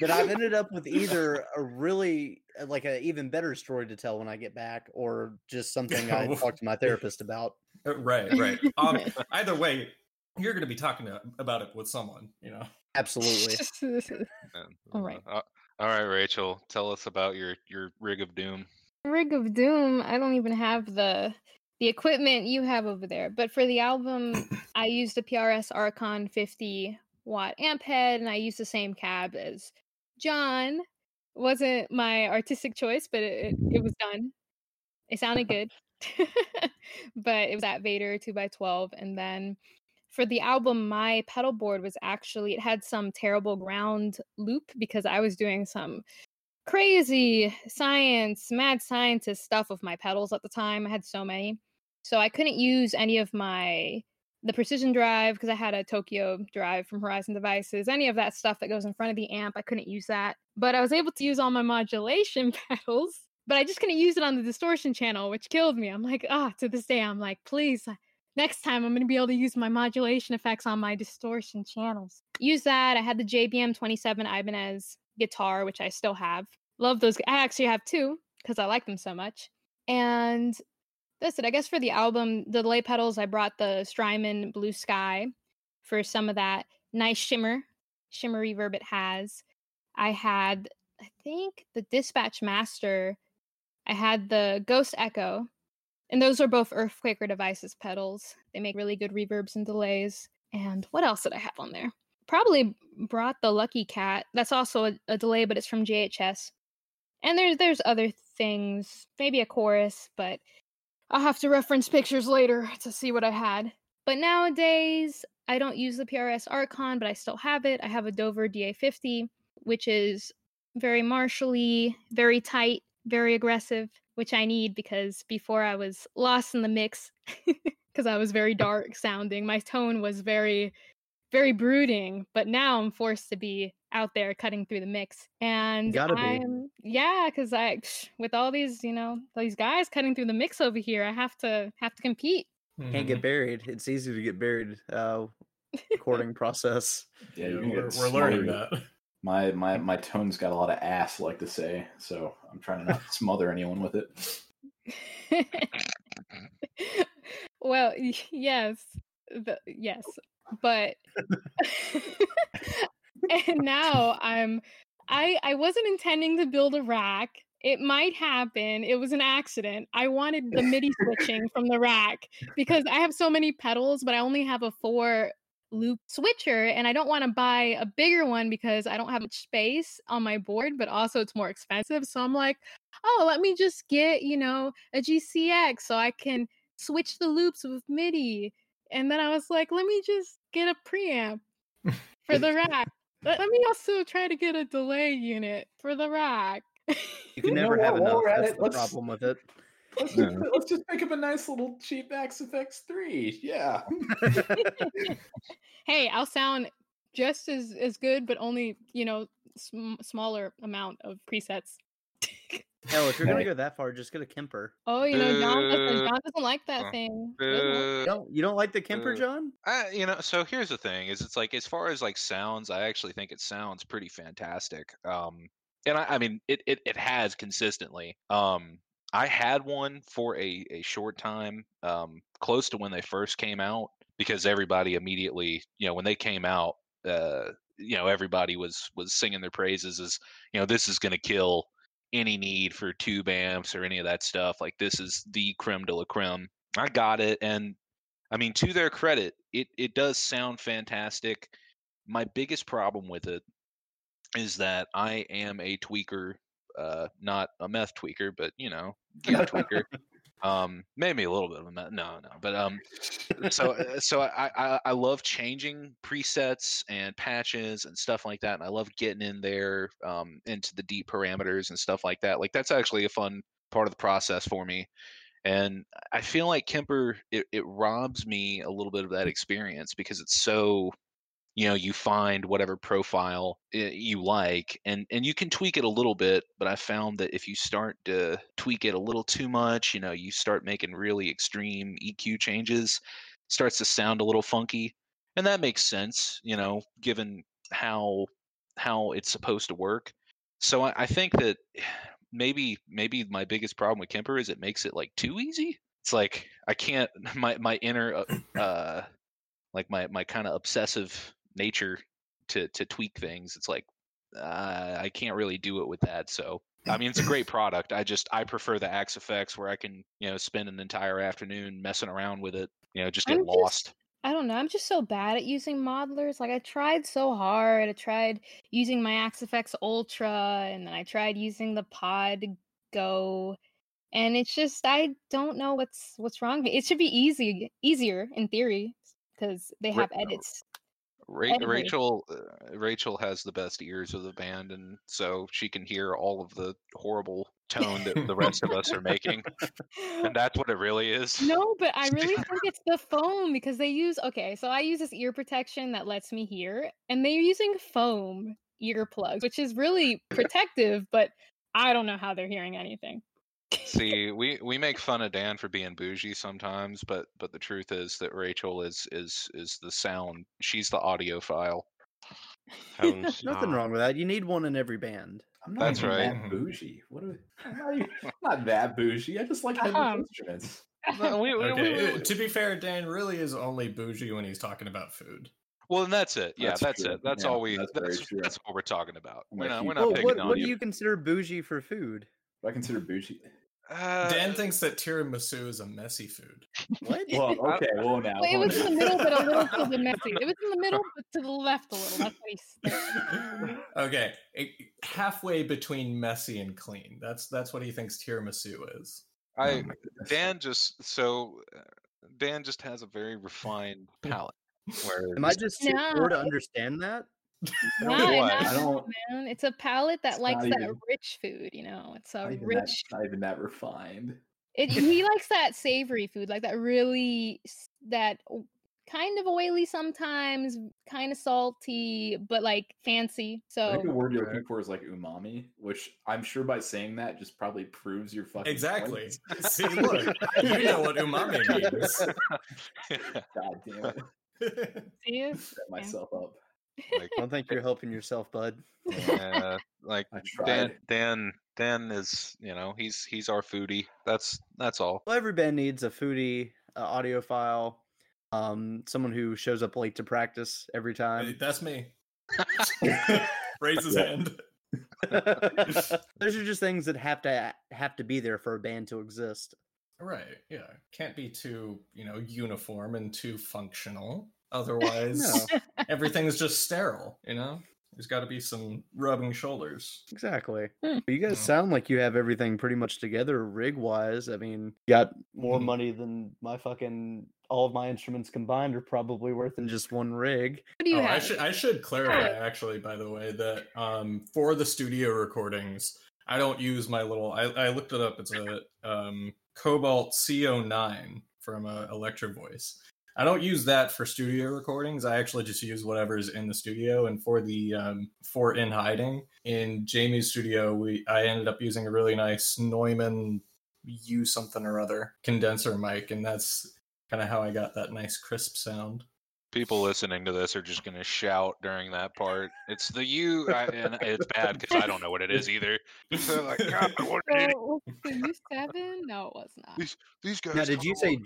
But I've ended up with either a really like an even better story to tell when I get back, or just something I talked to my therapist about. Uh, right, right. Um, either way, you're gonna be talking to, about it with someone. You know. Absolutely. All right. uh, all right, Rachel, tell us about your your rig of doom. Rig of Doom. I don't even have the the equipment you have over there. But for the album, I used a PRS Archon 50 watt amp head, and I used the same cab as John. Wasn't my artistic choice, but it, it was done. It sounded good. but it was that Vader 2x12. And then for the album, my pedal board was actually, it had some terrible ground loop because I was doing some crazy science, mad scientist stuff with my pedals at the time. I had so many. So I couldn't use any of my the precision drive because I had a Tokyo drive from Horizon Devices. Any of that stuff that goes in front of the amp, I couldn't use that. But I was able to use all my modulation pedals, but I just couldn't use it on the distortion channel, which killed me. I'm like, ah, to this day, I'm like, please, next time I'm going to be able to use my modulation effects on my distortion channels. Use that. I had the JBM 27 Ibanez guitar, which I still have. Love those. I actually have two because I like them so much. And that's it. I guess for the album, the delay pedals, I brought the Strymon Blue Sky for some of that nice shimmer, shimmer reverb it has. I had, I think, the Dispatch Master. I had the Ghost Echo, and those are both Earthquaker Devices pedals. They make really good reverbs and delays. And what else did I have on there? Probably brought the Lucky Cat. That's also a, a delay, but it's from JHS. And there's there's other things, maybe a chorus, but I'll have to reference pictures later to see what I had. But nowadays, I don't use the PRS Archon, but I still have it. I have a Dover DA50, which is very martially, very tight, very aggressive, which I need because before I was lost in the mix because I was very dark sounding. My tone was very, very brooding, but now I'm forced to be out there cutting through the mix. And Gotta. I'm, yeah, because I, with all these, you know, these guys cutting through the mix over here, I have to have to compete. Can't Mhm. get buried. It's easy to get buried. Uh, recording process. Yeah, Yeah, you can we're, we're learning that. My my my tone's got a lot of ass, like to say, so I'm trying to not smother anyone with it. well, yes, the, yes, but and now I'm I I wasn't intending to build a rack. It might happen. It was an accident. I wanted the MIDI switching from the rack because I have so many pedals, but I only have a four loop switcher and I don't want to buy a bigger one because I don't have much space on my board, but also it's more expensive. So I'm like, oh, let me just get, you know, a GCX so I can switch the loops with MIDI. And then I was like, let me just get a preamp for the rack. Let, let me also try to get a delay unit for the rack. You can You know never have enough. That's the let's- problem with it. Let's Yeah. just, let's just make up a nice little cheap Axe FX three. Yeah. hey, I'll sound just as as good, but only you know sm- smaller amount of presets. Hell, if you're gonna go that far, just get a Kemper. Oh, you know, John doesn't, John doesn't like that Uh, thing. He doesn't like- Uh, You don't, you don't like the Kemper, uh, John? I, you know, so here's the thing: is it's like as far as like sounds, I actually think it sounds pretty fantastic. Um, and I, I mean, it, it it has consistently. Um, I had one for a a short time, um, close to when they first came out, because everybody immediately, you know, when they came out, uh, you know, everybody was was singing their praises as, you know, this is going to kill any need for tube amps or any of that stuff. Like this is the creme de la creme. I got it, and I mean, to their credit, it it does sound fantastic. My biggest problem with it is that I am a tweaker, uh, not a meth tweaker, but you know, gear tweaker. Um, maybe a little bit of a meth. No, no, but um, so uh, so I, I I love changing presets and patches and stuff like that, and I love getting in there um into the deep parameters and stuff like that. Like that's actually a fun part of the process for me. And I feel like Kemper it, it robs me a little bit of that experience because it's so you know you find whatever profile you like and and you can tweak it a little bit but i found that if you start to tweak it a little too much you know you start making really extreme eq changes starts to sound a little funky and that makes sense you know given how how it's supposed to work. So i, I think that maybe maybe my biggest problem with kemper is it makes it like too easy? It's like i can't my my inner uh, uh like my my kind of obsessive nature to to tweak things it's like uh, i can't really do it with that so i mean it's a great product i just i prefer the Axe-Fx where i can you know spend an entire afternoon messing around with it you know just get I'm just- lost I don't know. I'm just so bad at using modelers. Like I tried so hard. I tried using my Axe-Fx Ultra, and then I tried using the Pod Go, and it's just I don't know what's what's wrong. It should be easy, easier in theory, because they have edits. Ra- Anyway. Rachel uh, Rachel has the best ears of the band, and so she can hear all of the horrible tone that the rest of us are making, and that's what it really is. No, but I really think it's the foam because they use okay, so I use this ear protection that lets me hear, and they're using foam earplugs, which is really protective, but I don't know how they're hearing anything. See, we we make fun of Dan for being bougie sometimes, but but the truth is that Rachel is is is the sound. She's the audiophile. Heavens, Nothing wrong with that. You need one in every band. I'm not That's even right. that bougie. What? Are, I'm, not even, I'm not that bougie. I just like having Um, instruments. No, we- we- we- Okay, we- to be fair, Dan really is only bougie when he's talking about food. well, and that's it. Yeah, That's that's, true. it. That's Yeah, all we. that's That's very that's, true. what we're talking about. We're not. We're not Well, picking what, on what do you. you consider bougie for food? Do I consider bougie? Uh, Dan thinks that tiramisu is a messy food. What? Well, okay. Well, now. Well, it was in the middle, but a little to the messy. It was in the middle, but to the left a little. That's what he said. okay, it- halfway between messy and clean. That's that's what he thinks tiramisu is. Oh I my goodness. Dan just so uh, Dan just has a very refined palate. Where Am I just too poor to understand that? Not, I don't- man. It's a palate that likes not that even- rich food. You know, it's a not even, that, rich. not even that refined. It, he likes that savory food, like that really that kind of oily sometimes, kind of salty, but like fancy. I think the word you're looking for is like umami, which I'm sure by saying that just probably proves your fucking Exactly. See, look, you know what umami means. God damn it, see you. set myself up. Like, I don't think you're helping yourself, bud. yeah, like Dan. Dan Dan is you know he's he's our foodie. That's that's all. Well, every band needs a foodie, uh, audiophile, um, someone who shows up late to practice every time. That's me. Raise his hand. Those are just things that have to have to be there for a band to exist. Right. Yeah. Can't be too, you know, uniform and too functional. Otherwise, No, everything's just sterile, you know? There's got to be some rubbing shoulders. exactly. Hmm. You guys Hmm. sound like you have everything pretty much together rig wise. I mean, got more Mhm. money than my fucking all of my instruments combined are probably worth in just one rig. What do you oh, I have? should I should clarify actually, by the way, that um, for the studio recordings, I don't use my little. I, I looked it up. It's a um, Cobalt CO9 from uh, Electro Voice. I don't use that for studio recordings. I actually just use whatever's in the studio. And for the um, for in hiding in Jamie's studio, we I ended up using a really nice Neumann U something or other condenser mic, and that's kind of how I got that nice crisp sound. People listening to this are just gonna shout during that part. It's the you, I, and it's bad because I don't know what it is either. They're like, God, what an idiot. So, was you seven? No, it was not. These these guys. Now, did come you say along-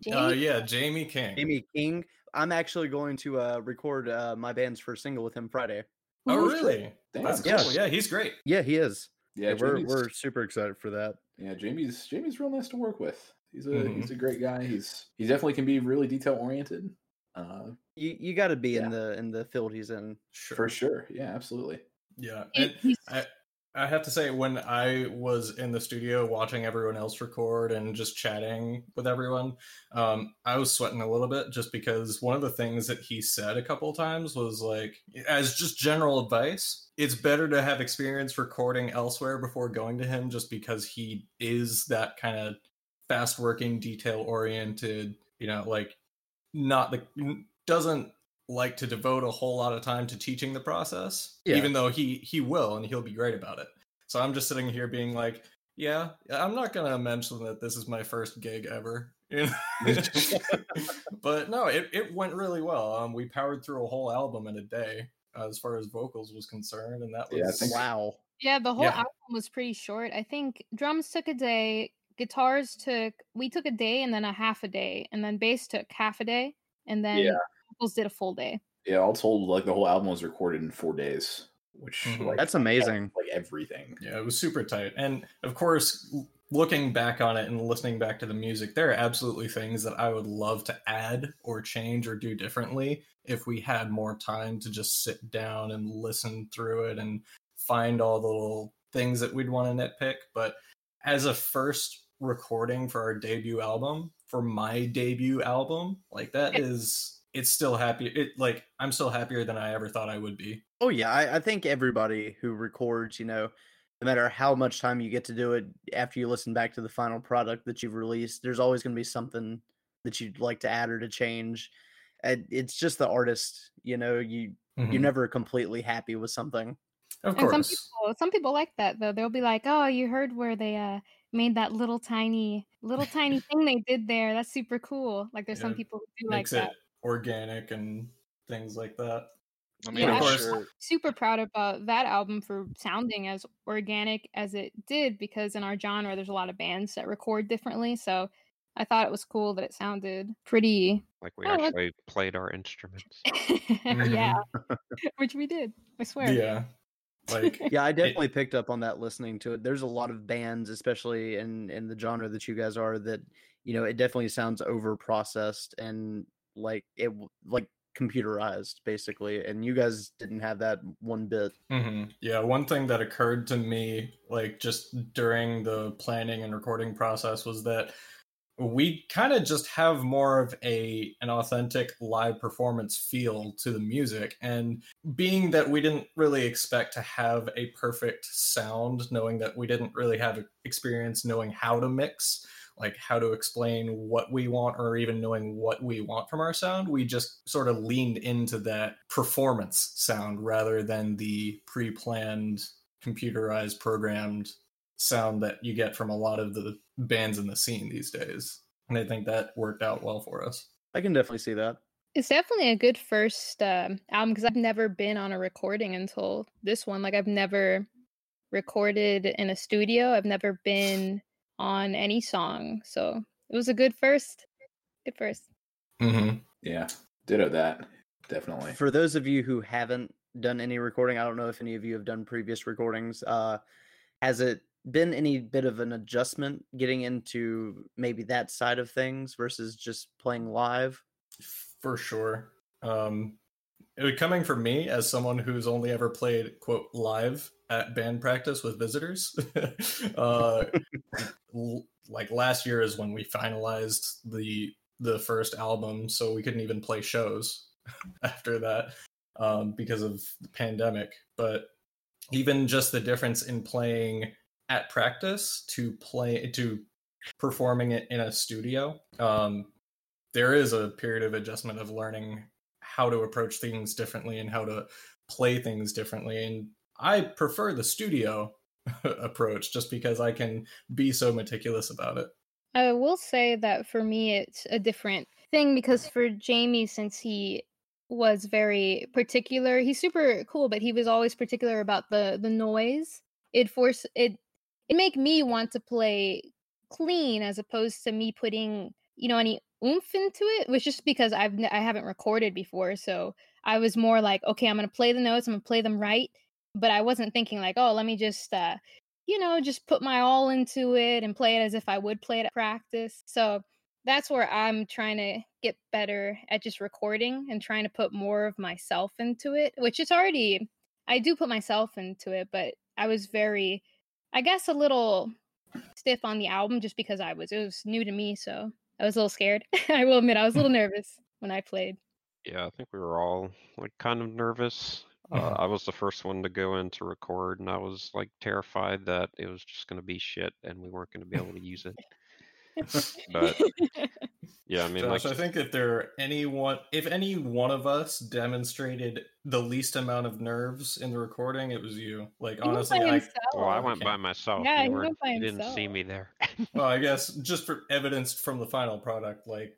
Jamie? Uh, yeah, Jamie King. Jamie King. I'm actually going to uh, record uh, my band's first single with him Friday. Oh, Who's- really? Damn. That's cool. Yes. Yeah, he's great. Yeah, he is. Yeah, Yeah, we're we're super excited for that. yeah, Jamie's Jamie's real nice to work with. He's a Mhm. he's a great guy. He's he definitely can be really detail oriented, Uh, You you got to be Yeah. in the in the field he's in. Sure. for sure. Yeah, absolutely. Yeah. He- And he's- I I have to say when I was in the studio watching everyone else record and just chatting with everyone, um, I was sweating a little bit just because one of the things that he said a couple times was like, as just general advice, it's better to have experience recording elsewhere before going to him, just because he is that kind of fast working, detail oriented, you know, like not the doesn't like to devote a whole lot of time to teaching the process Yeah. even though he he will and he'll be great about it so i'm just sitting here being like yeah i'm not gonna mention that this is my first gig ever you know? but no it, it went really well um we powered through a whole album in a day uh, as far as vocals was concerned and that was Yeah, think- Wow. Yeah, the whole Yeah. album was pretty short. I think drums took a day, guitars took we took a day and then a half a day, and then bass took half a day, and then Yeah. Vocals did a full day. Yeah, all told, like the whole album was recorded in four days, which Mhm. like That's amazing. like everything. Yeah, it was super tight. And of course, looking back on it and listening back to the music, there are absolutely things that I would love to add or change or do differently if we had more time to just sit down and listen through it and find all the little things that we'd want to nitpick. But as a first recording for our debut album, for my debut album, like that Yeah. is it's still happy. It like I'm still happier than I ever thought I would be. Oh yeah, I, I think everybody who records, you know, no matter how much time you get to do it after you listen back to the final product that you've released, there's always going to be something that you'd like to add or to change. And it's just the artist, you know, you Mhm. you're never completely happy with something. Of And some course. people, some people like that though. They'll be like, "Oh, you heard where they uh made that little tiny, little tiny thing they did there? That's super cool." Like, there's some people who do like that. it organic and things like that. I mean, Yeah, I'm of course. sure. super proud about that album for sounding as organic as it did because in our genre there's a lot of bands that record differently so i thought it was cool that it sounded pretty Like we Oh, that- actually played our instruments. yeah mm-hmm. which we did i swear Yeah. Like Yeah, I definitely picked up on that listening to it. There's a lot of bands, especially in in the genre that you guys are, that you know it definitely sounds over processed and like it like computerized basically. And you guys didn't have that one bit. mhm. yeah, one thing that occurred to me like just during the planning and recording process was that we kind of just have more of a an authentic live performance feel to the music and being that we didn't really expect to have a perfect sound knowing that we didn't really have experience knowing how to mix like how to explain what we want or even knowing what we want from our sound we just sort of leaned into that performance sound rather than the pre-planned computerized programmed sound that you get from a lot of the bands in the scene these days. And i think that worked out well for us. I can definitely see that. it's definitely a good first um, album because i've never been on a recording until this one. Like i've never recorded in a studio. I've never been on any song so it was a good first good first mm-hmm. Yeah, ditto that. Definitely. For those of you who haven't done any recording, I don't know if any of you have done previous recordings. Uh, has it been any bit of an adjustment getting into maybe that side of things versus just playing live? for sure um it, coming from me as someone who's only ever played quote live at band practice with visitors. Uh like last year is when we finalized the the first album so we couldn't even play shows after that um because of the pandemic. But even just the difference in playing at practice to play to performing it in a studio um there is a period of adjustment of learning how to approach things differently and how to play things differently. And i prefer the studio approach just because i can be so meticulous about it I will say that for me, it's a different thing because for Jamie, since he was very particular, he's super cool, but he was always particular about the the noise. It force it it make me want to play clean as opposed to me putting you know any oomph into it. Which just because I've I haven't recorded before, so I was more like, okay, I'm gonna play the notes, I'm gonna play them right, but I wasn't thinking like, oh, let me just uh you know, just put my all into it and play it as if I would play it at practice. So that's where I'm trying to get better at just recording and trying to put more of myself into it, which is already I do put myself into it, but I was very I guess a little stiff on the album just because I was it was new to me, so I was a little scared. I will admit I was a little nervous when I played. Yeah, I think we were all like kind of nervous. Uh. I was the first one to go in to record, and I was like terrified that it was just going to be shit and we weren't going to be able to use it. But yeah, I mean, Josh, like, I think if there any one, if any one of us demonstrated the least amount of nerves in the recording, it was you. Like He went honestly, by I well, I I went by myself. Yeah, you, he weren't- went by you didn't see me there. well, I guess just for evidence from the final product, like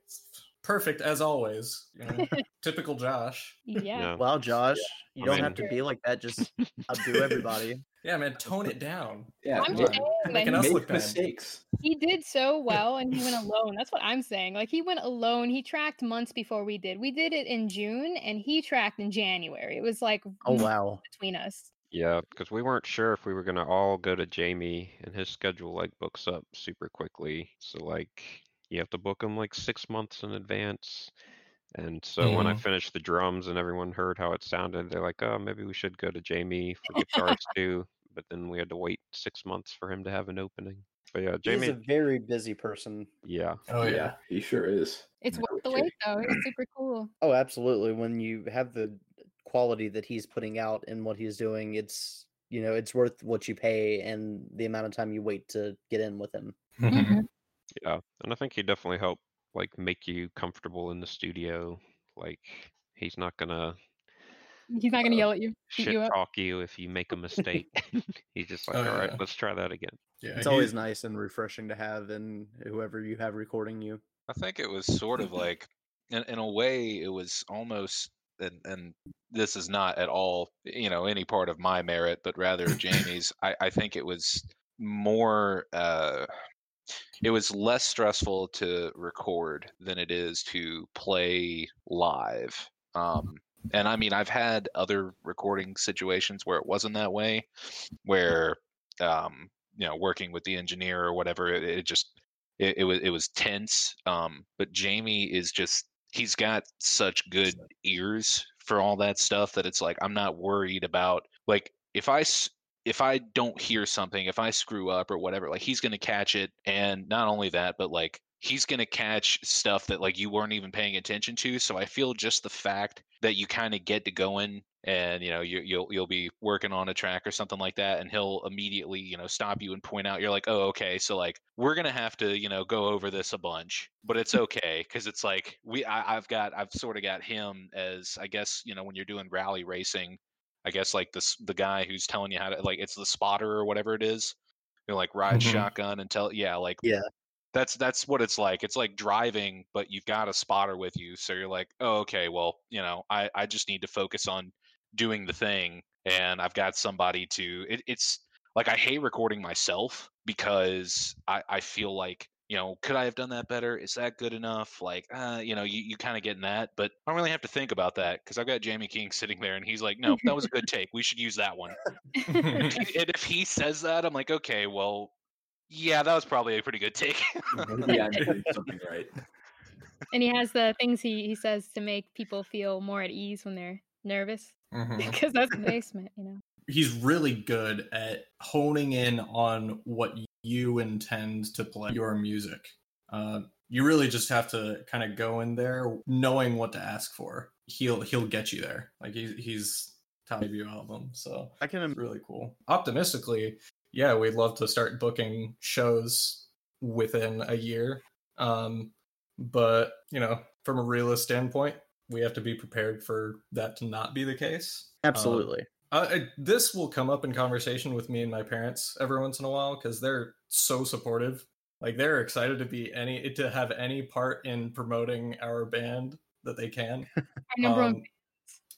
perfect as always. You know? Typical Josh. yeah. Yeah. Wow, Josh, you I don't mean- have to be like that. Just outdo everybody. Yeah, man, tone it down. Yeah, I'm just on. saying that Making he, us Make look bad. mistakes. he did so well and he went alone. That's what I'm saying. Like he went alone. He tracked months before we did. We did it in June and he tracked in January. It was like Oh months wow. between us. Yeah, because we weren't sure if we were gonna all go to Jamie, and his schedule like books up super quickly. So like you have to book him like six months in advance. And so when I Mhm. finished the drums and everyone heard how it sounded, they're like, "Oh, maybe we should go to Jamie for guitars too." But then we had to wait six months for him to have an opening. But yeah, He's Jamie. a very busy person. Yeah, Oh yeah. he sure is. It's worth the wait though. It's super cool. Oh, absolutely. When you have the quality that he's putting out and what he's doing, it's you know it's worth what you pay and the amount of time you wait to get in with him. Mhm. yeah, and I think he definitely helped like make you comfortable in the studio. Like he's not gonna He's not gonna Uh, yell at you, beat shit you up. talk you if you make a mistake. He's just like, Oh, all right, yeah. let's try that again. yeah. It's always nice and refreshing to have in whoever you have recording you. I think it was sort of like, in, in a way, it was almost, and, and this is not at all, you know, any part of my merit, but rather Jamie's. I, I think it was more, uh, it was less stressful to record than it is to play live. Um, and I mean, I've had other recording situations where it wasn't that way, where, um, you know, working with the engineer or whatever, it, it just it, it was it was tense. Um, but Jamie is just he's got such good ears for all that stuff that it's like I'm not worried about like if I if I don't hear something, if I screw up or whatever, like he's gonna catch it, and not only that, but like he's gonna catch stuff that like you weren't even paying attention to. So I feel just the fact that you kind of get to go in and you know you, you'll you'll be working on a track or something like that and he'll immediately you know stop you and point out you're like oh okay so like we're gonna have to you know go over this a bunch but it's okay because it's like we I, i've got i've sort of got him as i guess you know when you're doing rally racing i guess like this the guy who's telling you how to like it's the spotter or whatever it is you know, like ride Mhm. shotgun and tell yeah like Yeah. that's that's what it's like it's like driving but you've got a spotter with you so you're like oh okay well you know i i just need to focus on doing the thing and i've got somebody to it, it's like i hate recording myself because i i feel like you know could i have done that better is that good enough like uh you know you, you kind of get in that but i don't really have to think about that because i've got jamie king sitting there and he's like no that was a good take we should use that one and if he says that i'm like okay well yeah that was probably a pretty good take Maybe something right. and he has the things he, he says to make people feel more at ease when they're nervous Mhm. because that's the basement, you know. he's really good at honing in on what you intend to play your music. Uh, you really just have to kind of go in there knowing what to ask for. He'll he'll get you there. Like he's he's top debut album, so I can it's really cool. Optimistically, yeah, we'd love to start booking shows within a year. Um, but you know, from a realist standpoint, we have to be prepared for that to not be the case. Um, absolutely. uh, I, this will come up in conversation with me and my parents every once in a while because they're so supportive. Like they're excited to be any to have any part in promoting our band that they can. Our number one Um,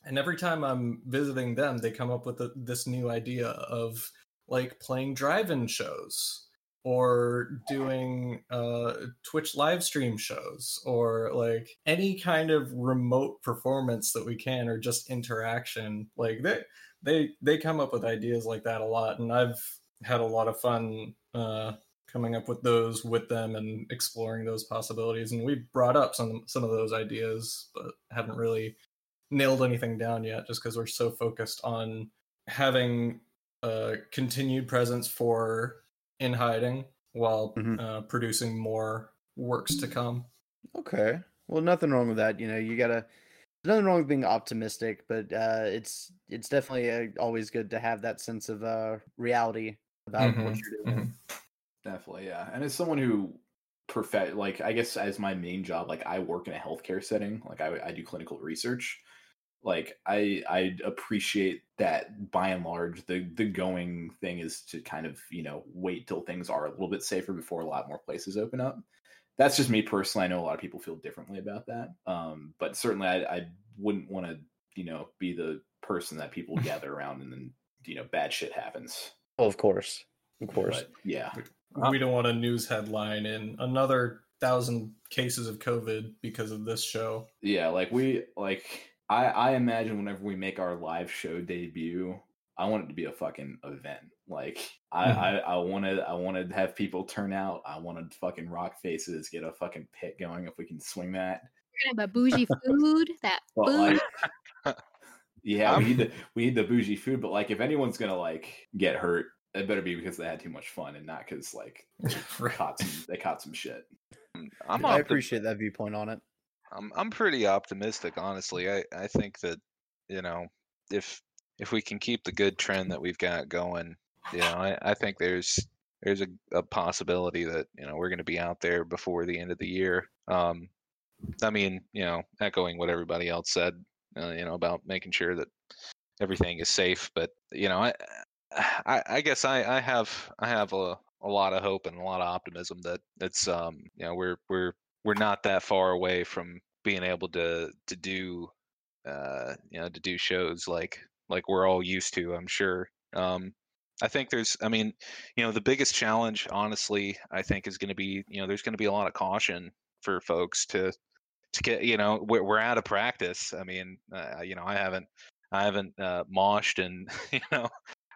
and every time I'm visiting them, they come up with a, this new idea of like playing drive-in shows or doing uh, Twitch live stream shows or like any kind of remote performance that we can or just interaction. Like they they they come up with ideas like that a lot, and I've had a lot of fun uh, coming up with those with them and exploring those possibilities. And we brought up some some of those ideas, but haven't really nailed anything down yet, just because we're so focused on having a continued presence for in hiding while Mhm. uh, producing more works to come. Okay. Well, nothing wrong with that. You know, you gotta. Nothing wrong with being optimistic, but uh, it's it's definitely uh, always good to have that sense of uh, reality about what Mhm, you're doing. Definitely, yeah. And as someone who perfect, like I guess as my main job, like I work in a healthcare setting, like I, I do clinical research. Like I I appreciate that by and large the the going thing is to kind of you know wait till things are a little bit safer before a lot more places open up. That's just me personally. I know a lot of people feel differently about that, um, but certainly I, I wouldn't want to you know be the person that people gather around and then you know bad shit happens. Well, of course, of course. But, yeah. We don't want a news headline in another thousand cases of COVID because of this show. Yeah, like we like I I imagine whenever we make our live show debut, I want it to be a fucking event. Like I Mhm. I I wanted I wanted to have people turn out. I wanted fucking rock faces, get a fucking pit going if we can swing that. We're gonna have a bougie food. That food. like Yeah, I'm- we need the we need the bougie food, but like if anyone's gonna like get hurt, it better be because they had too much fun and not because like they caught some they caught some shit. I'm I opti- appreciate that viewpoint on it. I'm I'm pretty optimistic, honestly. I I think that you know if if we can keep the good trend that we've got going, you know, I, I think there's there's a, a possibility that you know we're going to be out there before the end of the year. Um, I mean, you know, echoing what everybody else said, uh, you know, about making sure that everything is safe. But you know, I I, I guess I, I have I have a, a lot of hope and a lot of optimism that it's um you know we're we're we're not that far away from being able to to do uh you know to do shows like like we're all used to i'm sure um i think there's i mean you know the biggest challenge honestly i think is going to be you know there's going to be a lot of caution for folks to to get you know we're, we're out of practice i mean uh, you know i haven't i haven't uh moshed in you know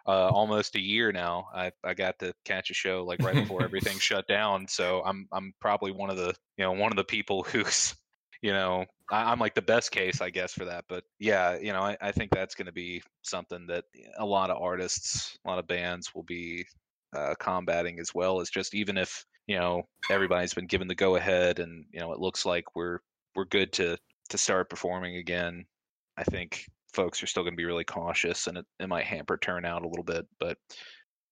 uh, almost a year now. I, I got to catch a show like right before everything shut down. So I'm I'm probably one of the you know one of the people who's you know I, I'm like the best case I guess for that. But yeah, you know I, I think that's going to be something that a lot of artists, a lot of bands will be uh, combating as well. As just even if you know everybody's been given the go ahead and you know it looks like we're we're good to to start performing again. I think folks are still going to be really cautious and it, it might hamper turnout a little bit but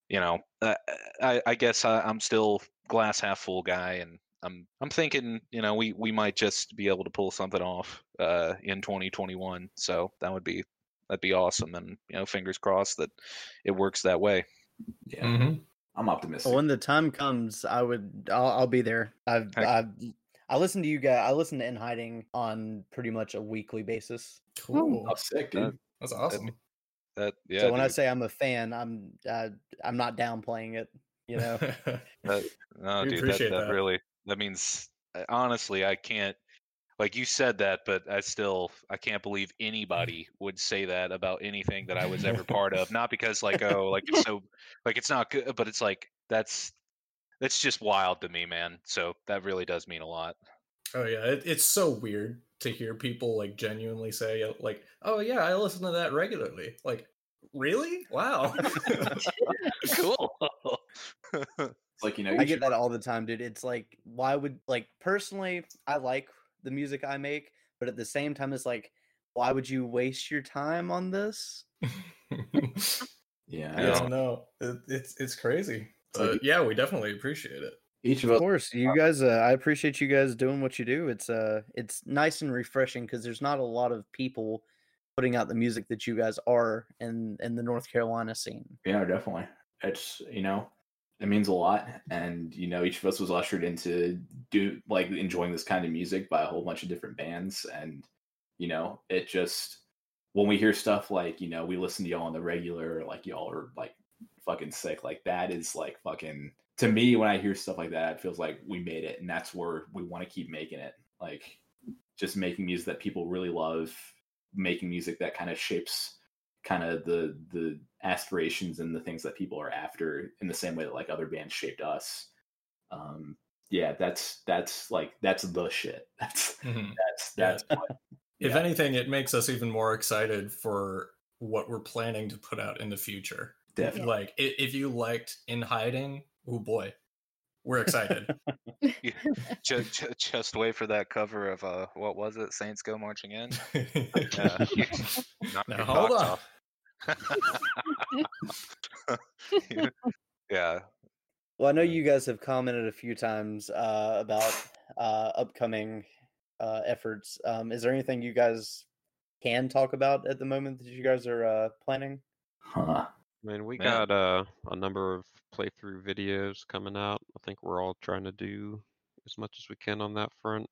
you know uh, i i guess I, i'm still glass half full guy and i'm i'm thinking you know we we might just be able to pull something off uh in 2021 so that would be that'd be awesome and you know fingers crossed that it works that way Yeah. Mhm. I'm optimistic. When the time comes, I would. I'll, I'll be there. I've. Heck. I've I listen to you guys. I listen to In Hiding on pretty much a weekly basis. Cool. Oh, sick, dude. That's awesome. that yeah so when I say I'm a fan, I'm. Uh, I'm not downplaying it. You know. that, no We dude that, that that. really that means honestly i can't like you said that but i still i can't believe anybody would say that about anything that i was ever part of not because like oh like it's so like it's not good but it's like that's that's just wild to me man so that really does mean a lot Oh yeah, it, it's so weird to hear people like genuinely say uh, like, "Oh yeah, I listen to that regularly." Like, really? Wow. cool like you know, I get should- that all the time, dude. It's like, why would like personally, I like the music I make, but at the same time, it's like, why would you waste your time on this? Yeah, I don't know. It, it's it's crazy. It's like- yeah, we definitely appreciate it. each of Of us. course, you guys. Uh, I appreciate you guys doing what you do. It's uh, it's nice and refreshing because there's not a lot of people putting out the music that you guys are in in the North Carolina scene. Yeah, definitely. It's you know, it means a lot, and you know, each of us was ushered into do like enjoying this kind of music by a whole bunch of different bands, and you know, it just when we hear stuff like you know we listen to y'all on the regular, like y'all are like fucking sick, like that is like fucking to me when I hear stuff like that, it feels like we made it, and that's where we want to keep making it, like just making music that people really love, making music that kind of shapes kind of the the aspirations and the things that people are after in the same way that like other bands shaped us Um, yeah, that's that's like that's the shit. That's Mhm. that's Yeah. that's what, If yeah. anything, it makes us even more excited for what we're planning to put out in the future. Definitely. Like, if you liked In Hiding, oh boy, we're excited. just, just, just wait for that cover of uh, what was it? Saints Go Marching In. Yeah. Now hold on. yeah, Well, I know you guys have commented a few times uh, about uh, upcoming uh, efforts. Um, is there anything you guys can talk about at the moment that you guys are uh, planning? Huh. I mean, we Man. got uh, a number of playthrough videos coming out. I think we're all trying to do as much as we can on that front.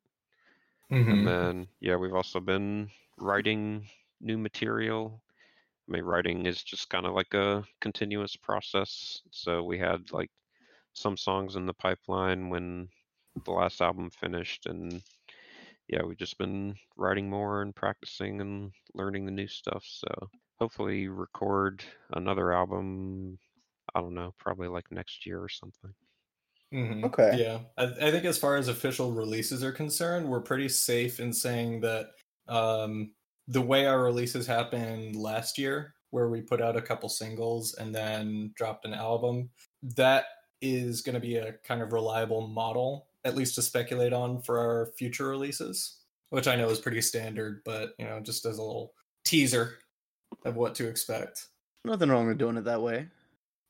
Mhm. And then, yeah, we've also been writing new material. I mean, writing is just kind of like a continuous process. So we had like some songs in the pipeline when the last album finished, and yeah, we've just been writing more and practicing and learning the new stuff. So hopefully, record another album. I don't know, probably like next year or something. Mhm. Okay. Yeah, I, I think as far as official releases are concerned, we're pretty safe in saying that um, the way our releases happened last year, where we put out a couple singles and then dropped an album, that is going to be a kind of reliable model, at least to speculate on for our future releases, which I know is pretty standard, but you know, just as a little teaser of what to expect. Nothing wrong with doing it that way.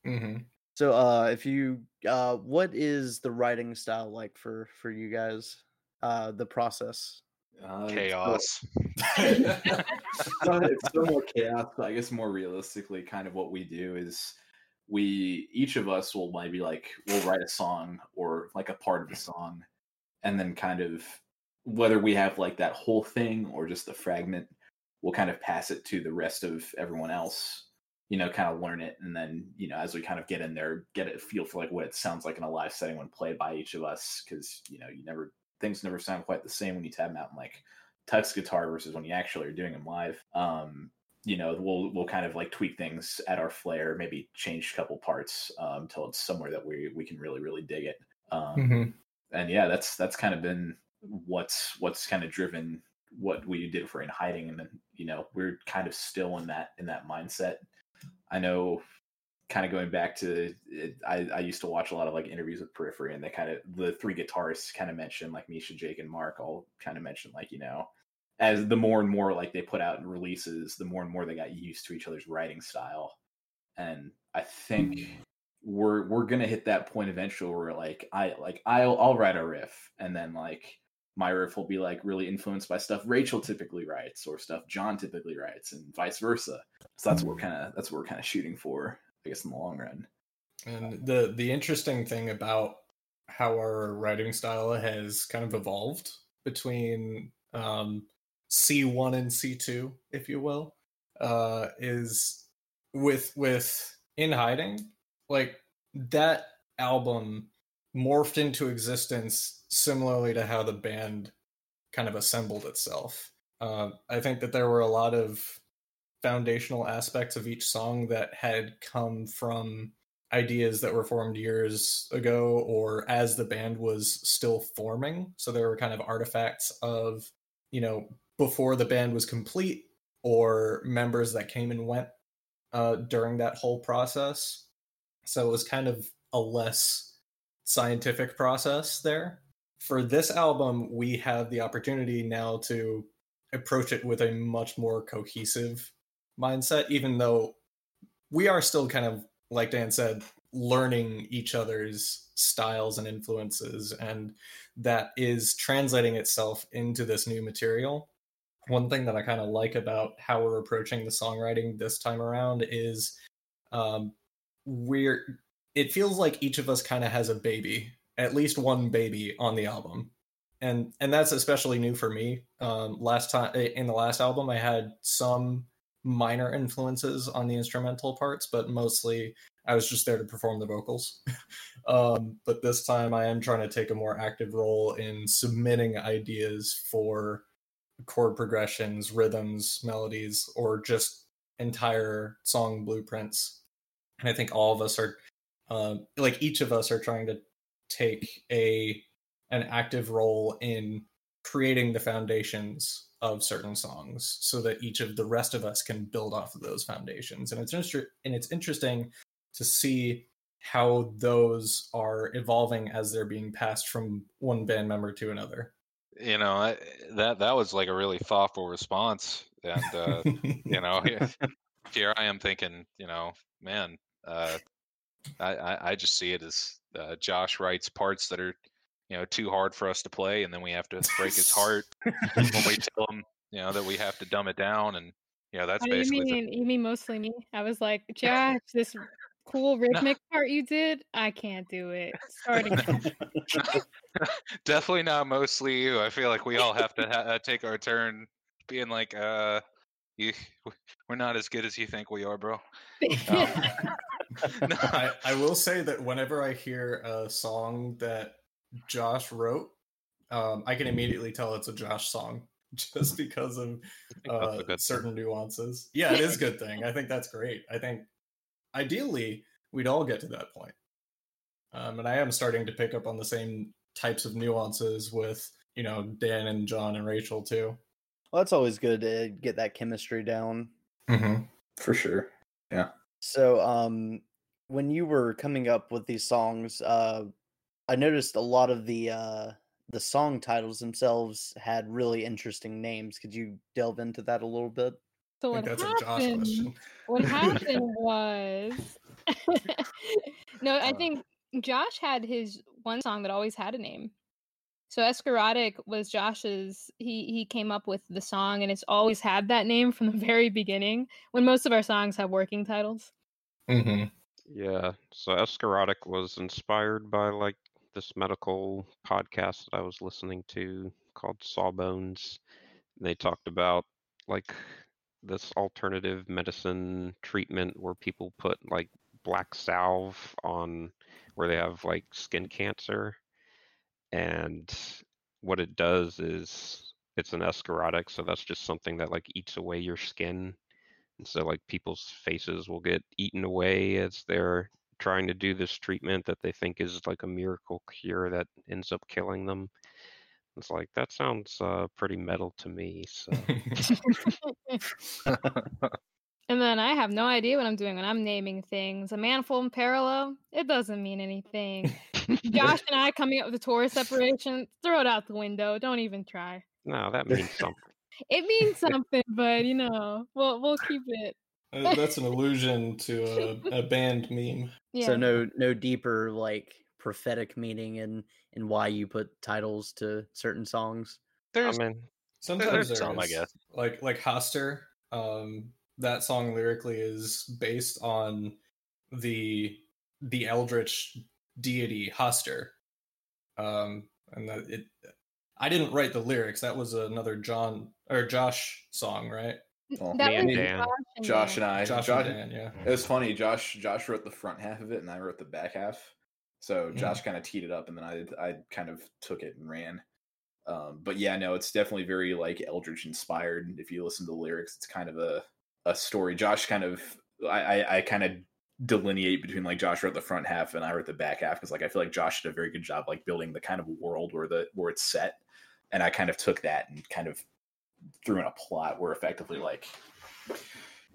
hmm So, uh, if you, uh, what is the writing style like for for you guys? Uh, the process. Uh, chaos. so- so it's still more chaos, but I guess more realistically, kind of what we do is we each of us will maybe like we'll write a song or like a part of a song, and then kind of whether we have like that whole thing or just the fragment, we'll kind of pass it to the rest of everyone else. You know, kind of learn it, and then you know, as we kind of get in there, get a feel for like what it sounds like in a live setting when played by each of us, because you know, you never things never sound quite the same when you tab them out in like text guitar versus when you actually are doing them live. Um, you know, we'll we'll kind of like tweak things at our flair, maybe change a couple parts um, until it's somewhere that we we can really really dig it. Um, hmm and yeah, that's that's kind of been what's what's kind of driven what we did for in hiding, and then you know we're kind of still in that in that mindset. I know, kind of going back to it, I I used to watch a lot of like interviews with Periphery, and they kind of the three guitarists kind of mentioned like Misha, Jake, and Mark all kind of mentioned like you know as the more and more like they put out releases, the more and more they got used to each other's writing style, and I think mm-hmm. we're we're gonna hit that point eventually where like I like I'll I'll write a riff and then like my riff will be like really influenced by stuff Rachel typically writes or stuff John typically writes and vice versa. So that's what we're kind of that's what we're kind of shooting for, I guess, in the long run. And the the interesting thing about how our writing style has kind of evolved between um, C1 and C2, if you will, uh, is with with In Hiding, like that album morphed into existence similarly to how the band kind of assembled itself. Uh, I think that there were a lot of foundational aspects of each song that had come from ideas that were formed years ago or as the band was still forming. So there were kind of artifacts of, you know, before the band was complete or members that came and went uh, during that whole process. So it was kind of a less scientific process there. For this album, we have the opportunity now to approach it with a much more cohesive mindset, even though we are still kind of, like Dan said, learning each other's styles and influences, and that is translating itself into this new material. One thing that I kind of like about how we're approaching the songwriting this time around is um, we're it feels like each of us kind of has a baby, at least one baby on the album. And and that's especially new for me. Um, last time in the last album, I had some minor influences on the instrumental parts, but mostly I was just there to perform the vocals. um, but this time, I am trying to take a more active role in submitting ideas for chord progressions, rhythms, melodies, or just entire song blueprints. And I think all of us are, uh, like each of us, are trying to take a an active role in creating the foundations of certain songs so that each of the rest of us can build off of those foundations. And it's inter- and it's interesting to see how those are evolving as they're being passed from one band member to another. You know, I, that that was like a really thoughtful response, and uh, you know, here, here I am thinking, you know, man, uh, I, I I just see it as uh, Josh writes parts that are, you know, too hard for us to play, and then we have to break his heart when we tell him, you know, that we have to dumb it down, and you know, that's Oh, you basically the- mean you mean mostly me? I was like, Josh, this cool rhythmic part you did, I can't do it. Start again. definitely not mostly you. I feel like we all have to ha- uh, take our turn being like, uh, you, we're not as good as you think we are, bro. Um, no, I, I will say that whenever I hear a song that Josh wrote, um, I can immediately tell it's a Josh song just because of I think that's a uh, good thing. certain nuances. Yeah, it is a good thing. I think that's great. I think ideally we'd all get to that point. Um, and I am starting to pick up on the same types of nuances with you know Dan and John and Rachel too. Well, that's always good to get that chemistry down. Mm-hmm. For sure. So, um, when you were coming up with these songs, uh, I noticed a lot of the uh, the song titles themselves had really interesting names. Could you delve into that a little bit? So what that's happened? question. What happened was, no, I Uh. think Josh had his one song that always had a name. So Escharotic was Josh's. He he came up with the song, and it's always had that name from the very beginning. When most of our songs have working titles. Mm-hmm. Yeah, so Escharotic was inspired by like this medical podcast that I was listening to called Sawbones. They talked about like this alternative medicine treatment where people put like black salve on where they have like skin cancer. And what it does is it's an escharotic, so that's just something that like eats away your skin. And so like people's faces will get eaten away as they're trying to do this treatment that they think is like a miracle cure that ends up killing them. It's like that sounds uh, pretty metal to me. So And then I have no idea what I'm doing when I'm naming things. A manifold and parallel, it doesn't mean anything. Josh and I coming up with a Taurus separation, throw it out the window. Don't even try. no, that means something. It means something, but you know, we'll we'll keep it. Uh, That's an allusion to a, a band meme. Yeah. So no no deeper like prophetic meaning in in why you put titles to certain songs. I there's mean, Sometimes there's there some, I guess. Like like Hastur, um, that song lyrically is based on the the eldritch deity Hastur. Um, and that it I didn't write the lyrics. That was another John or Josh song, right? Well, that and was Dan. Josh and Josh and I. Josh, Josh, and Dan, yeah. It was funny. Josh Josh wrote the front half of it, and I wrote the back half. So Mhm. Josh kind of teed it up, and then I I kind of took it and ran. Um, but yeah, no, it's definitely very like Eldritch inspired. If you listen to the lyrics, it's kind of a a story. Josh kind of I I, I kind of delineate between like Josh wrote the front half and I wrote the back half because like I feel like Josh did a very good job like building the kind of world where the where it's set, and I kind of took that and kind of threw in a plot where effectively like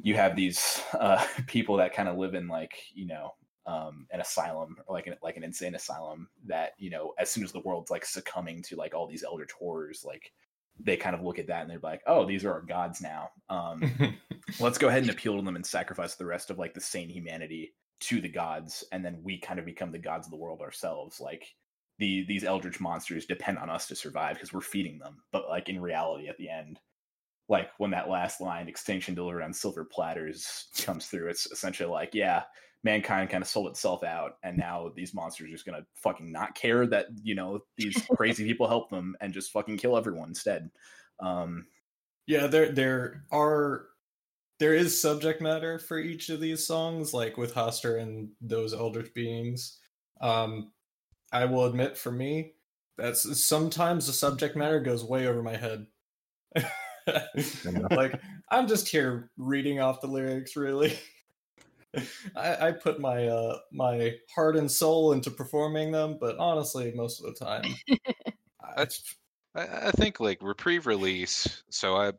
you have these uh, people that kind of live in like you know um, an asylum or like an like an insane asylum that you know as soon as the world's like succumbing to like all these elder horrors like they kind of look at that and they're like oh these are our gods now um, let's go ahead and appeal to them and sacrifice the rest of like the sane humanity to the gods and then we kind of become the gods of the world ourselves. Like the these eldritch monsters depend on us to survive because we're feeding them. But like in reality at the end like when that last line extinction delivered on silver platters comes through it's essentially like yeah mankind kind of sold itself out and now these monsters are just gonna fucking not care that you know these crazy people help them and just fucking kill everyone instead. Um Yeah, there there are there is subject matter for each of these songs, like with Hastur and those eldritch beings. Um, I will admit, for me, that's sometimes the subject matter goes way over my head. like I'm just here reading off the lyrics, really. I, I put my uh my heart and soul into performing them, but honestly, most of the time, I, That's- I, I think like reprieve release. So I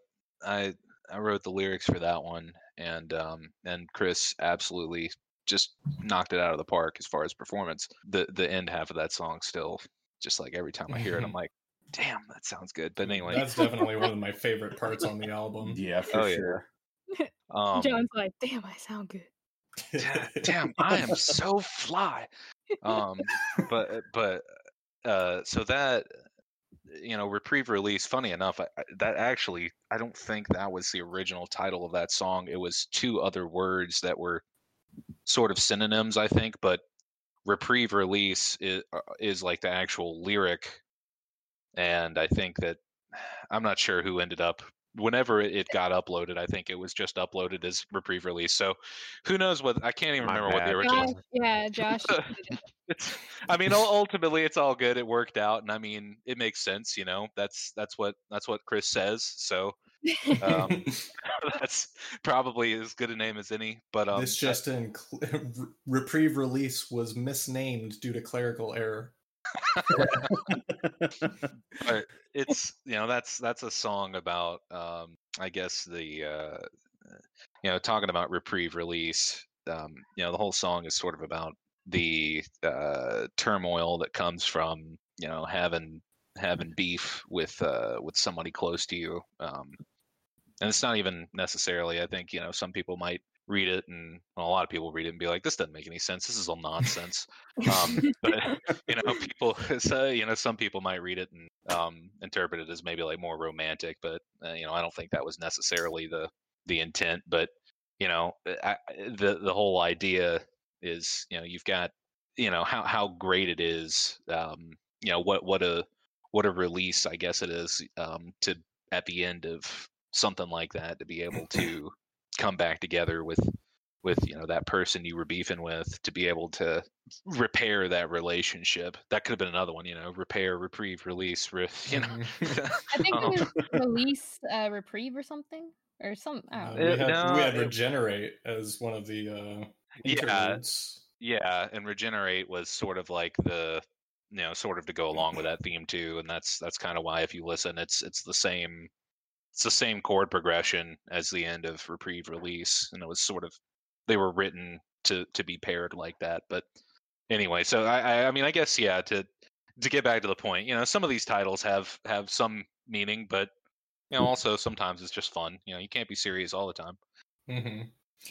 I I wrote the lyrics for that one, and um and Chris absolutely just knocked it out of the park as far as performance. The the end half of that song still just like every time I hear it, I'm like, damn, that sounds good. But anyway, that's definitely one of my favorite parts on the album. Yeah, for Oh, yeah. sure. um, John's like, damn, I sound good. "Da- damn, I am so fly. Um, but but uh, so that you know, reprieve release. Funny enough, I, that actually, I don't think that was the original title of that song. It was two other words that were sort of synonyms, I think. But reprieve release is, uh, is like the actual lyric, and I think that I'm not sure who ended up. Whenever it it got uploaded, I think it was just uploaded as reprieve release. So, who knows what? I can't even My remember what the bad. original. Josh, yeah, Josh. it's i mean ultimately it's all good it worked out and i mean it makes sense you know that's that's what that's what chris says so um, that's probably as good a name as any but um this just in reprieve release was misnamed due to clerical error. But it's you know that's that's a song about um i guess the uh you know talking about reprieve release um you know the whole song is sort of about the uh turmoil that comes from you know having having beef with uh with somebody close to you um and it's not even necessarily i think you know some people might read it and well, a lot of people read it and be like this doesn't make any sense. This is all nonsense. Um but you know people so, you know some people might read it and um interpret it as maybe like more romantic but uh, you know i don't think that was necessarily the the intent but you know I, I- the the whole idea is you know you've got you know how how great it is um you know what what a what a release i guess it is um to at the end of something like that to be able to come back together with with you know that person you were beefing with to be able to repair that relationship that could have been another one you know repair reprieve release re- you know I think Um, release uh, reprieve or something or some. I Uh, don't we, know. Had, no, we had it- regenerate as one of the uh, Yeah. yeah and regenerate was sort of like the you know sort of to go along with that theme too and that's that's kind of why if you listen it's it's the same it's the same chord progression as the end of reprieve release and it was sort of they were written to to be paired like that but anyway so i i, I mean i guess yeah to to get back to the point you know some of these titles have have some meaning but you know also sometimes it's just fun you know you can't be serious all the time. Hmm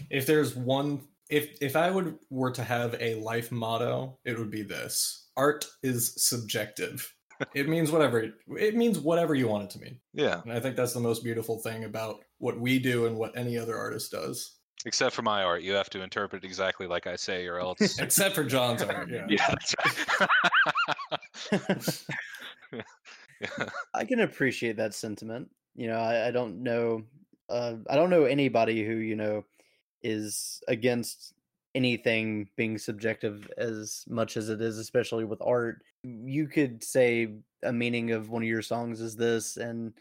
If there's one, if if I would were to have a life motto, it would be this: art is subjective. It means whatever it, it means whatever you want it to mean, yeah and I think that's the most beautiful thing about what we do and what any other artist does, except for my art you have to interpret it exactly like i say or else except for John's art. Yeah. Yeah, that's right. yeah. I can appreciate that sentiment. You know, I, I don't know, uh, I don't know anybody who you know is against anything being subjective as much as it is, especially with art. You could say a meaning of one of your songs is this, and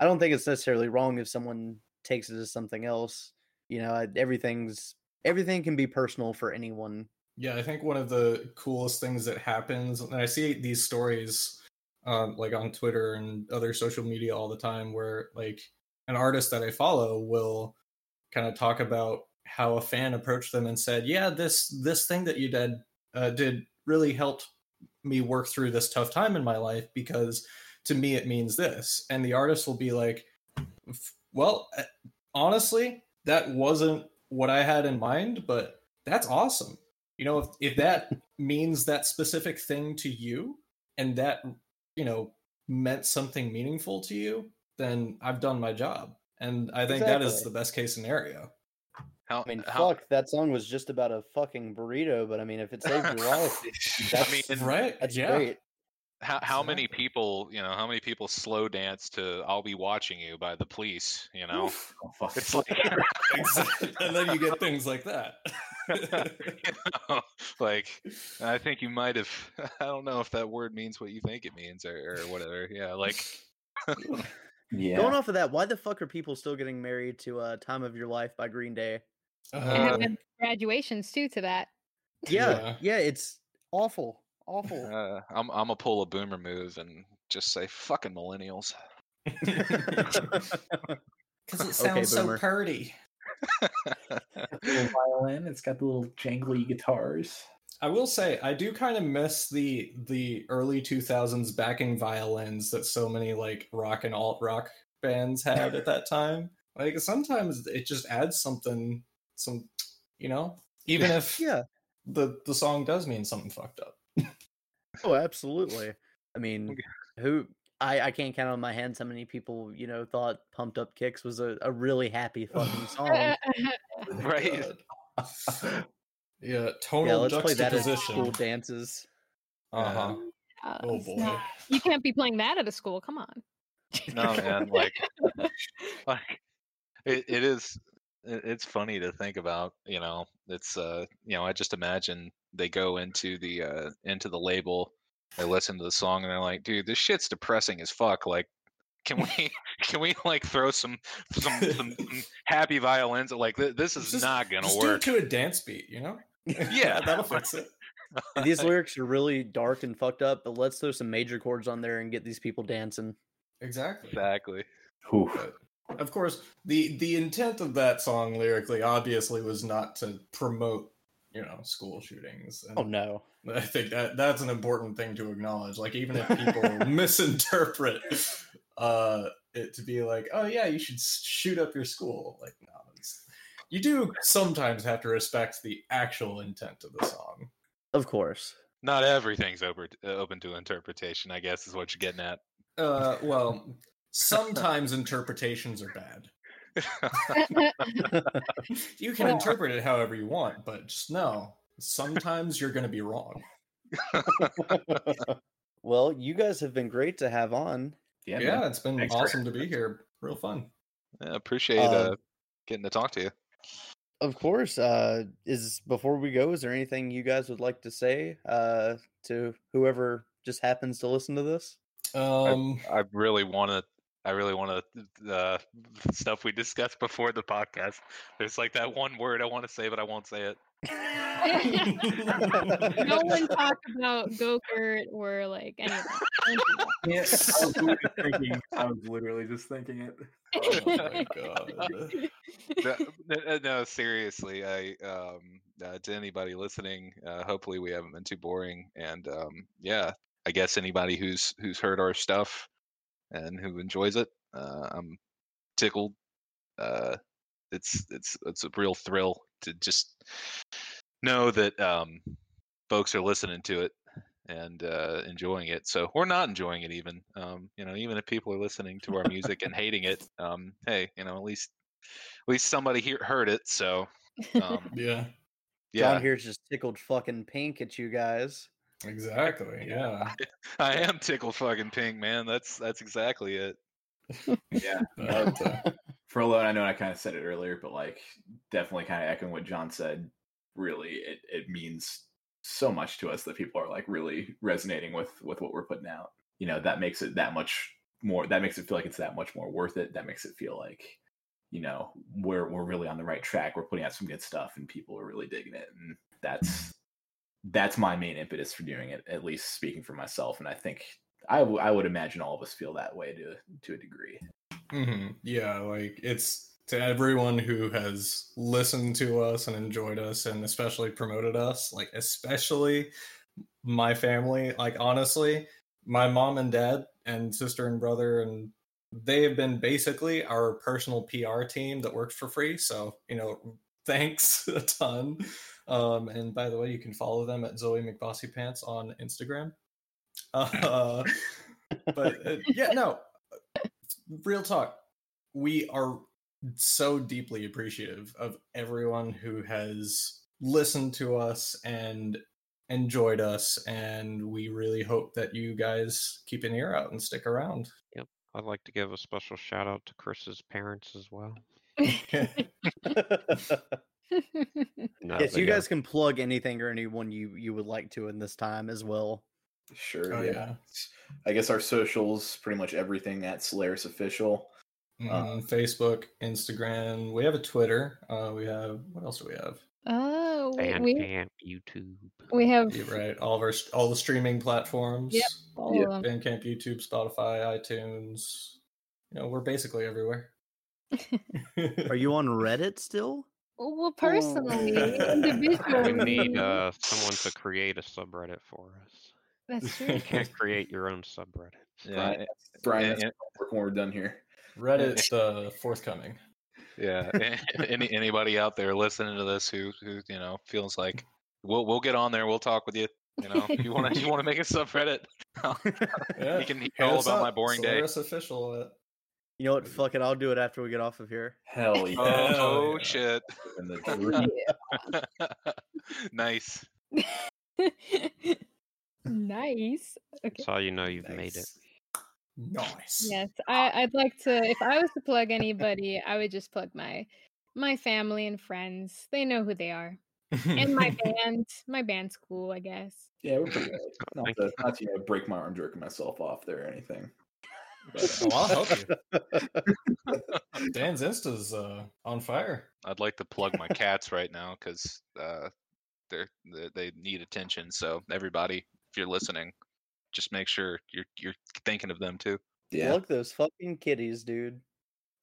I don't think it's necessarily wrong if someone takes it as something else. You know, everything's everything can be personal for anyone. Yeah, I think one of the coolest things that happens, and I see these stories, um, like on Twitter and other social media all the time, where like an artist that I follow will kind of talk about how a fan approached them and said, "Yeah, this this thing that you did uh, did really helped me work through this tough time in my life because to me it means this," and the artist will be like, "Well, uh, honestly, that wasn't what I had in mind, but that's awesome." you know if, if that means that specific thing to you and that you know meant something meaningful to you then i've done my job. And i think that is the best case scenario How, I mean, how, fuck, that song was just about a fucking burrito, but I mean, if it saved your life, that's, mean, right that's yeah great. how, how many people, you know, how many people slow dance to "I'll be watching you" by the police? You know, Oof. Oh, fuck. it's like, and then you get things like that you know, like I think you might have. I don't know if that word means what you think it means or, or whatever. Yeah, like yeah. Going off of that, why the fuck are people still getting married to uh, "Time of Your Life" by Green Day? And Uh, have had graduations too to that. Yeah, Yeah. yeah, it's awful, awful. Uh, I'm I'm a pull a boomer move and just say fucking millennials. Because it Okay, sounds so boomer. purty. little violin. It's got the little jangly guitars. I will say I do kind of miss the the early 2000s backing violins that so many like rock and alt rock bands had at that time. Like sometimes it just adds something some you know, even if yeah. the the song does mean something fucked up. Oh, absolutely. I mean, who I I can't count on my hands how many people you know thought "Pumped Up Kicks" was a, a really happy fucking song. Right. God. yeah, yeah, tonal let's play that at juxtaposition. school dances. uh-huh. Uh, Oh, boy. not- You can't be playing that at a school. Come on. no man, like like it, it is it, it's funny to think about you know it's uh you know i just imagine they go into the uh into the label they listen to the song and they're like dude this shit's depressing as fuck like can we can we like throw some some, some, some happy violins like th- this is Just- not gonna Just work do it to a dance beat, you know? Yeah. that'll fix it. These lyrics are really dark and fucked up, but let's throw some major chords on there and get these people dancing. Exactly. exactly Oof. But of course, the the intent of that song lyrically obviously was not to promote, you know, school shootings. And Oh no. I think that that's an important thing to acknowledge. Like even if people misinterpret uh it to be like, "Oh yeah, you should shoot up your school." Like no, it's, you do sometimes have to respect the actual intent of the song. Of course. not everything's open uh, open to interpretation i guess is what you're getting at Uh well, sometimes interpretations are bad. You can interpret it however you want, but just know sometimes you're going to be wrong. well, you guys have been great to have on. Yeah, Yeah, it's been Thanks awesome to be here. Real fun. I appreciate Um, uh getting to talk to you Of course. Uh is before we go, is there anything you guys would like to say uh to whoever just happens to listen to this? Um, I really want to. I really want to. Uh, stuff we discussed before the podcast. There's like that one word I want to say, but I won't say it. no one talked about Gokurt or like any of that. Don't do that. Yeah, I was literally thinking. I was literally just thinking it. oh my god. no, no, no, seriously. I um, uh, to anybody listening, uh, hopefully we haven't been too boring. And um, yeah, I guess anybody who's who's heard our stuff and who enjoys it, uh, I'm tickled. Uh, it's it's it's a real thrill to just know that um, folks are listening to it and uh, enjoying it. So we're not enjoying it even. Um, you know, even if people are listening to our music and hating it, um, hey, you know, at least at least somebody here heard it. So um, Yeah, yeah, John here's just tickled fucking pink at you guys. Exactly. Yeah. I am tickled fucking pink, man. That's that's exactly it. Yeah. But, uh, For alone, I know I kind of said it earlier, but like definitely kind of echoing what John said. Really, it it means so much to us that people are like really resonating with with what we're putting out. You know, that makes it that much more. That makes it feel like it's that much more worth it. That makes it feel like you know we're we're really on the right track. We're putting out some good stuff, and people are really digging it. And that's that's my main impetus for doing it. At least speaking for myself, and I think I, w- I would imagine all of us feel that way to to a degree. mhm, Yeah, like it's to everyone who has listened to us and enjoyed us and especially promoted us, like especially my family. Like honestly, my mom and dad and sister and brother and they have been basically our personal PR team that works for free. So, you know, thanks a ton. Um, and by the way, you can follow them at Zoe McBossy Pants on Instagram. Uh, but uh, yeah, no, real talk. We are so deeply appreciative of everyone who has listened to us and enjoyed us, and we really hope that you guys keep an ear out and stick around. yep I'd like to give a special shout out to Chris's parents as well. No, yes, you yeah. guys can plug anything or anyone you you would like to in this time as well. Sure. Oh, yeah. yeah. I guess our socials, pretty much everything at Solaris Official. Mhm, Facebook, Instagram. We have a Twitter. Uh, we have what else do we have? Oh, we Bandcamp, YouTube. we have Yeah, right, all of our all the streaming platforms. Yep. all Yeah. of them. Bandcamp, YouTube, Spotify, iTunes. You know, we're basically everywhere. Are you on Reddit still? Well, personally, Oh. individually, We need uh, someone to create a subreddit for us. That's true. You can't create your own subreddit. Yeah, Brian, Brian, and- that's when we're done here. Reddit's uh, forthcoming. yeah. Any anybody out there listening to this who who you know feels like we'll we'll get on there. We'll talk with you. You know, you want to you want to make a subreddit? Yeah. you can hear all us about my up, boring day. Solaris official. At, You know what? Fuck it. I'll do it after we get off of here. Hell yeah! Oh, Hell Oh yeah. shit! In the dream. nice. nice. Okay. That's how you know you've made it. nice. Yes, I, I'd like to. If I was to plug anybody, I would just plug my my family and friends. They know who they are, and my band. My band's cool, I guess. Yeah, we're pretty good. Not to, not to you know, break my arm jerking myself off there or anything. But, Oh, I'll help you. Dan's Insta's uh, on fire. I'd like to plug my cats right now because uh, they're they, they need attention. So everybody, if you're listening, just make sure you're you're thinking of them too. yeah, Look those fucking kitties, dude.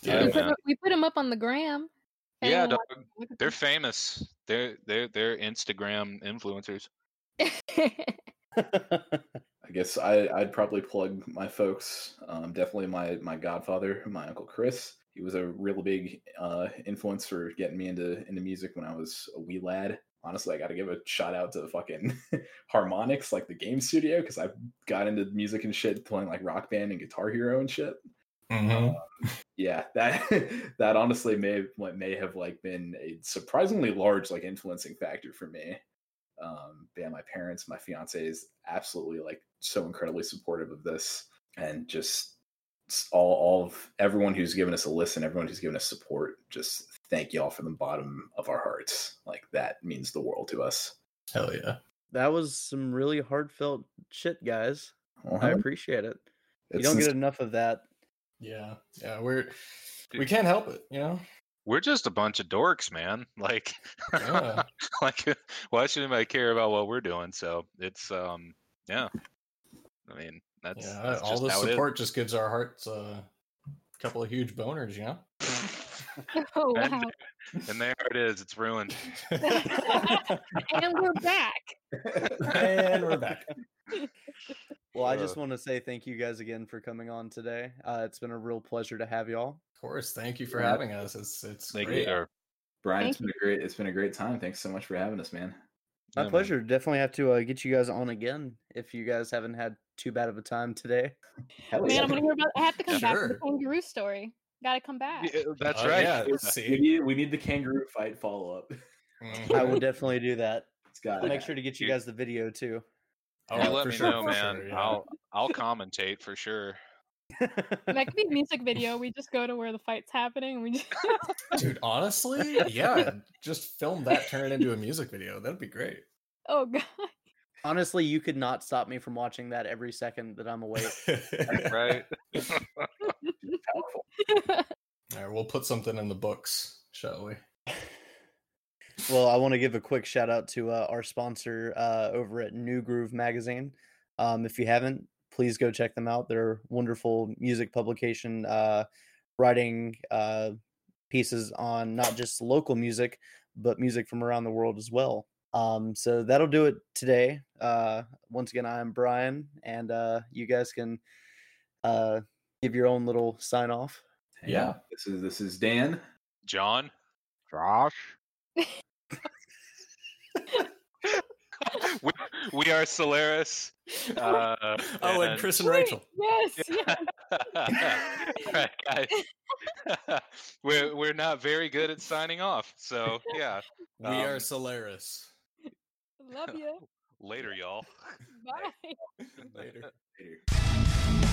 Yeah, we, put, we put them up on the gram. Yeah, dog, wants to look at they're famous. They're they're they're Instagram influencers. I guess I, I'd probably plug my folks. Um, definitely my my godfather, my uncle Chris. He was a real big uh, influence for getting me into into music when I was a wee lad. Honestly, I got to give a shout out to fucking Harmonix, like the game studio, because I got into music and shit, playing like Rock Band and Guitar Hero and shit. Mhm. yeah that that honestly may may have like been a surprisingly large like influencing factor for me um but yeah my parents my fiance is absolutely like so incredibly supportive of this and just all all of everyone who's given us a listen everyone who's given us support just thank y'all from the bottom of our hearts like that means the world to us Hell yeah. That was some really heartfelt shit, guys. I Uh-huh. appreciate it. You don't get enough of that. Yeah. Yeah. We're we can't help it, you know? We're just a bunch of dorks, man. Like, Yeah. like why should anybody care about what we're doing? So it's um yeah. I mean that's, yeah. that's all just the how it is. support just gives our hearts uh, a couple of huge boners, you know? oh And- wow! and there it is. It's ruined. and we're back. and we're back. Well, I Uh, just want to say thank you guys again for coming on today. Uh, it's been a real pleasure to have y'all. Of course. Thank you for Yeah. having us. It's it's Thank great. you. Or, brian it's Thank been a great it's been a great time thanks so much for having us man My yeah, man. pleasure. Definitely have to uh, get you guys on again if you guys haven't had too bad of a time today. Hell Man, yeah. I'm gonna hear about. I have to come back for Sure. the kangaroo story. Got to come back. Yeah, that's Oh, right. Yeah. we need, we need the kangaroo fight follow up Mhm. I will definitely do that. it's got I'll make sure to get you You- guys the video too. Oh, you let me sure, know, man. sure, yeah. I'll I'll commentate for sure. That could be a music video. We just go to where the fight's happening. And we just. Dude, honestly, yeah, just film that, turn it into a music video. That'd be great. oh god. Honestly, you could not stop me from watching that every second that I'm awake. Right. powerful All right, we'll put something in the books, shall we? Well, I want to give a quick shout out to uh, our sponsor uh, over at New Groove Magazine. Um, if you haven't, please go check them out. They're wonderful music publication, uh, writing uh, pieces on not just local music, but music from around the world as well. Um, so that'll do it today. Uh, once again, I'm Brian, and uh, you guys can uh, give your own little sign off. Yeah. this is this is dan John. Josh? we, we are Solaris. Uh, oh, and and- Chris and Rachel. Yes. yes. Right, guys. we're we're not very good at signing off, so yeah. We are Um, Solaris. Love you. Later, y'all. Bye. Later. later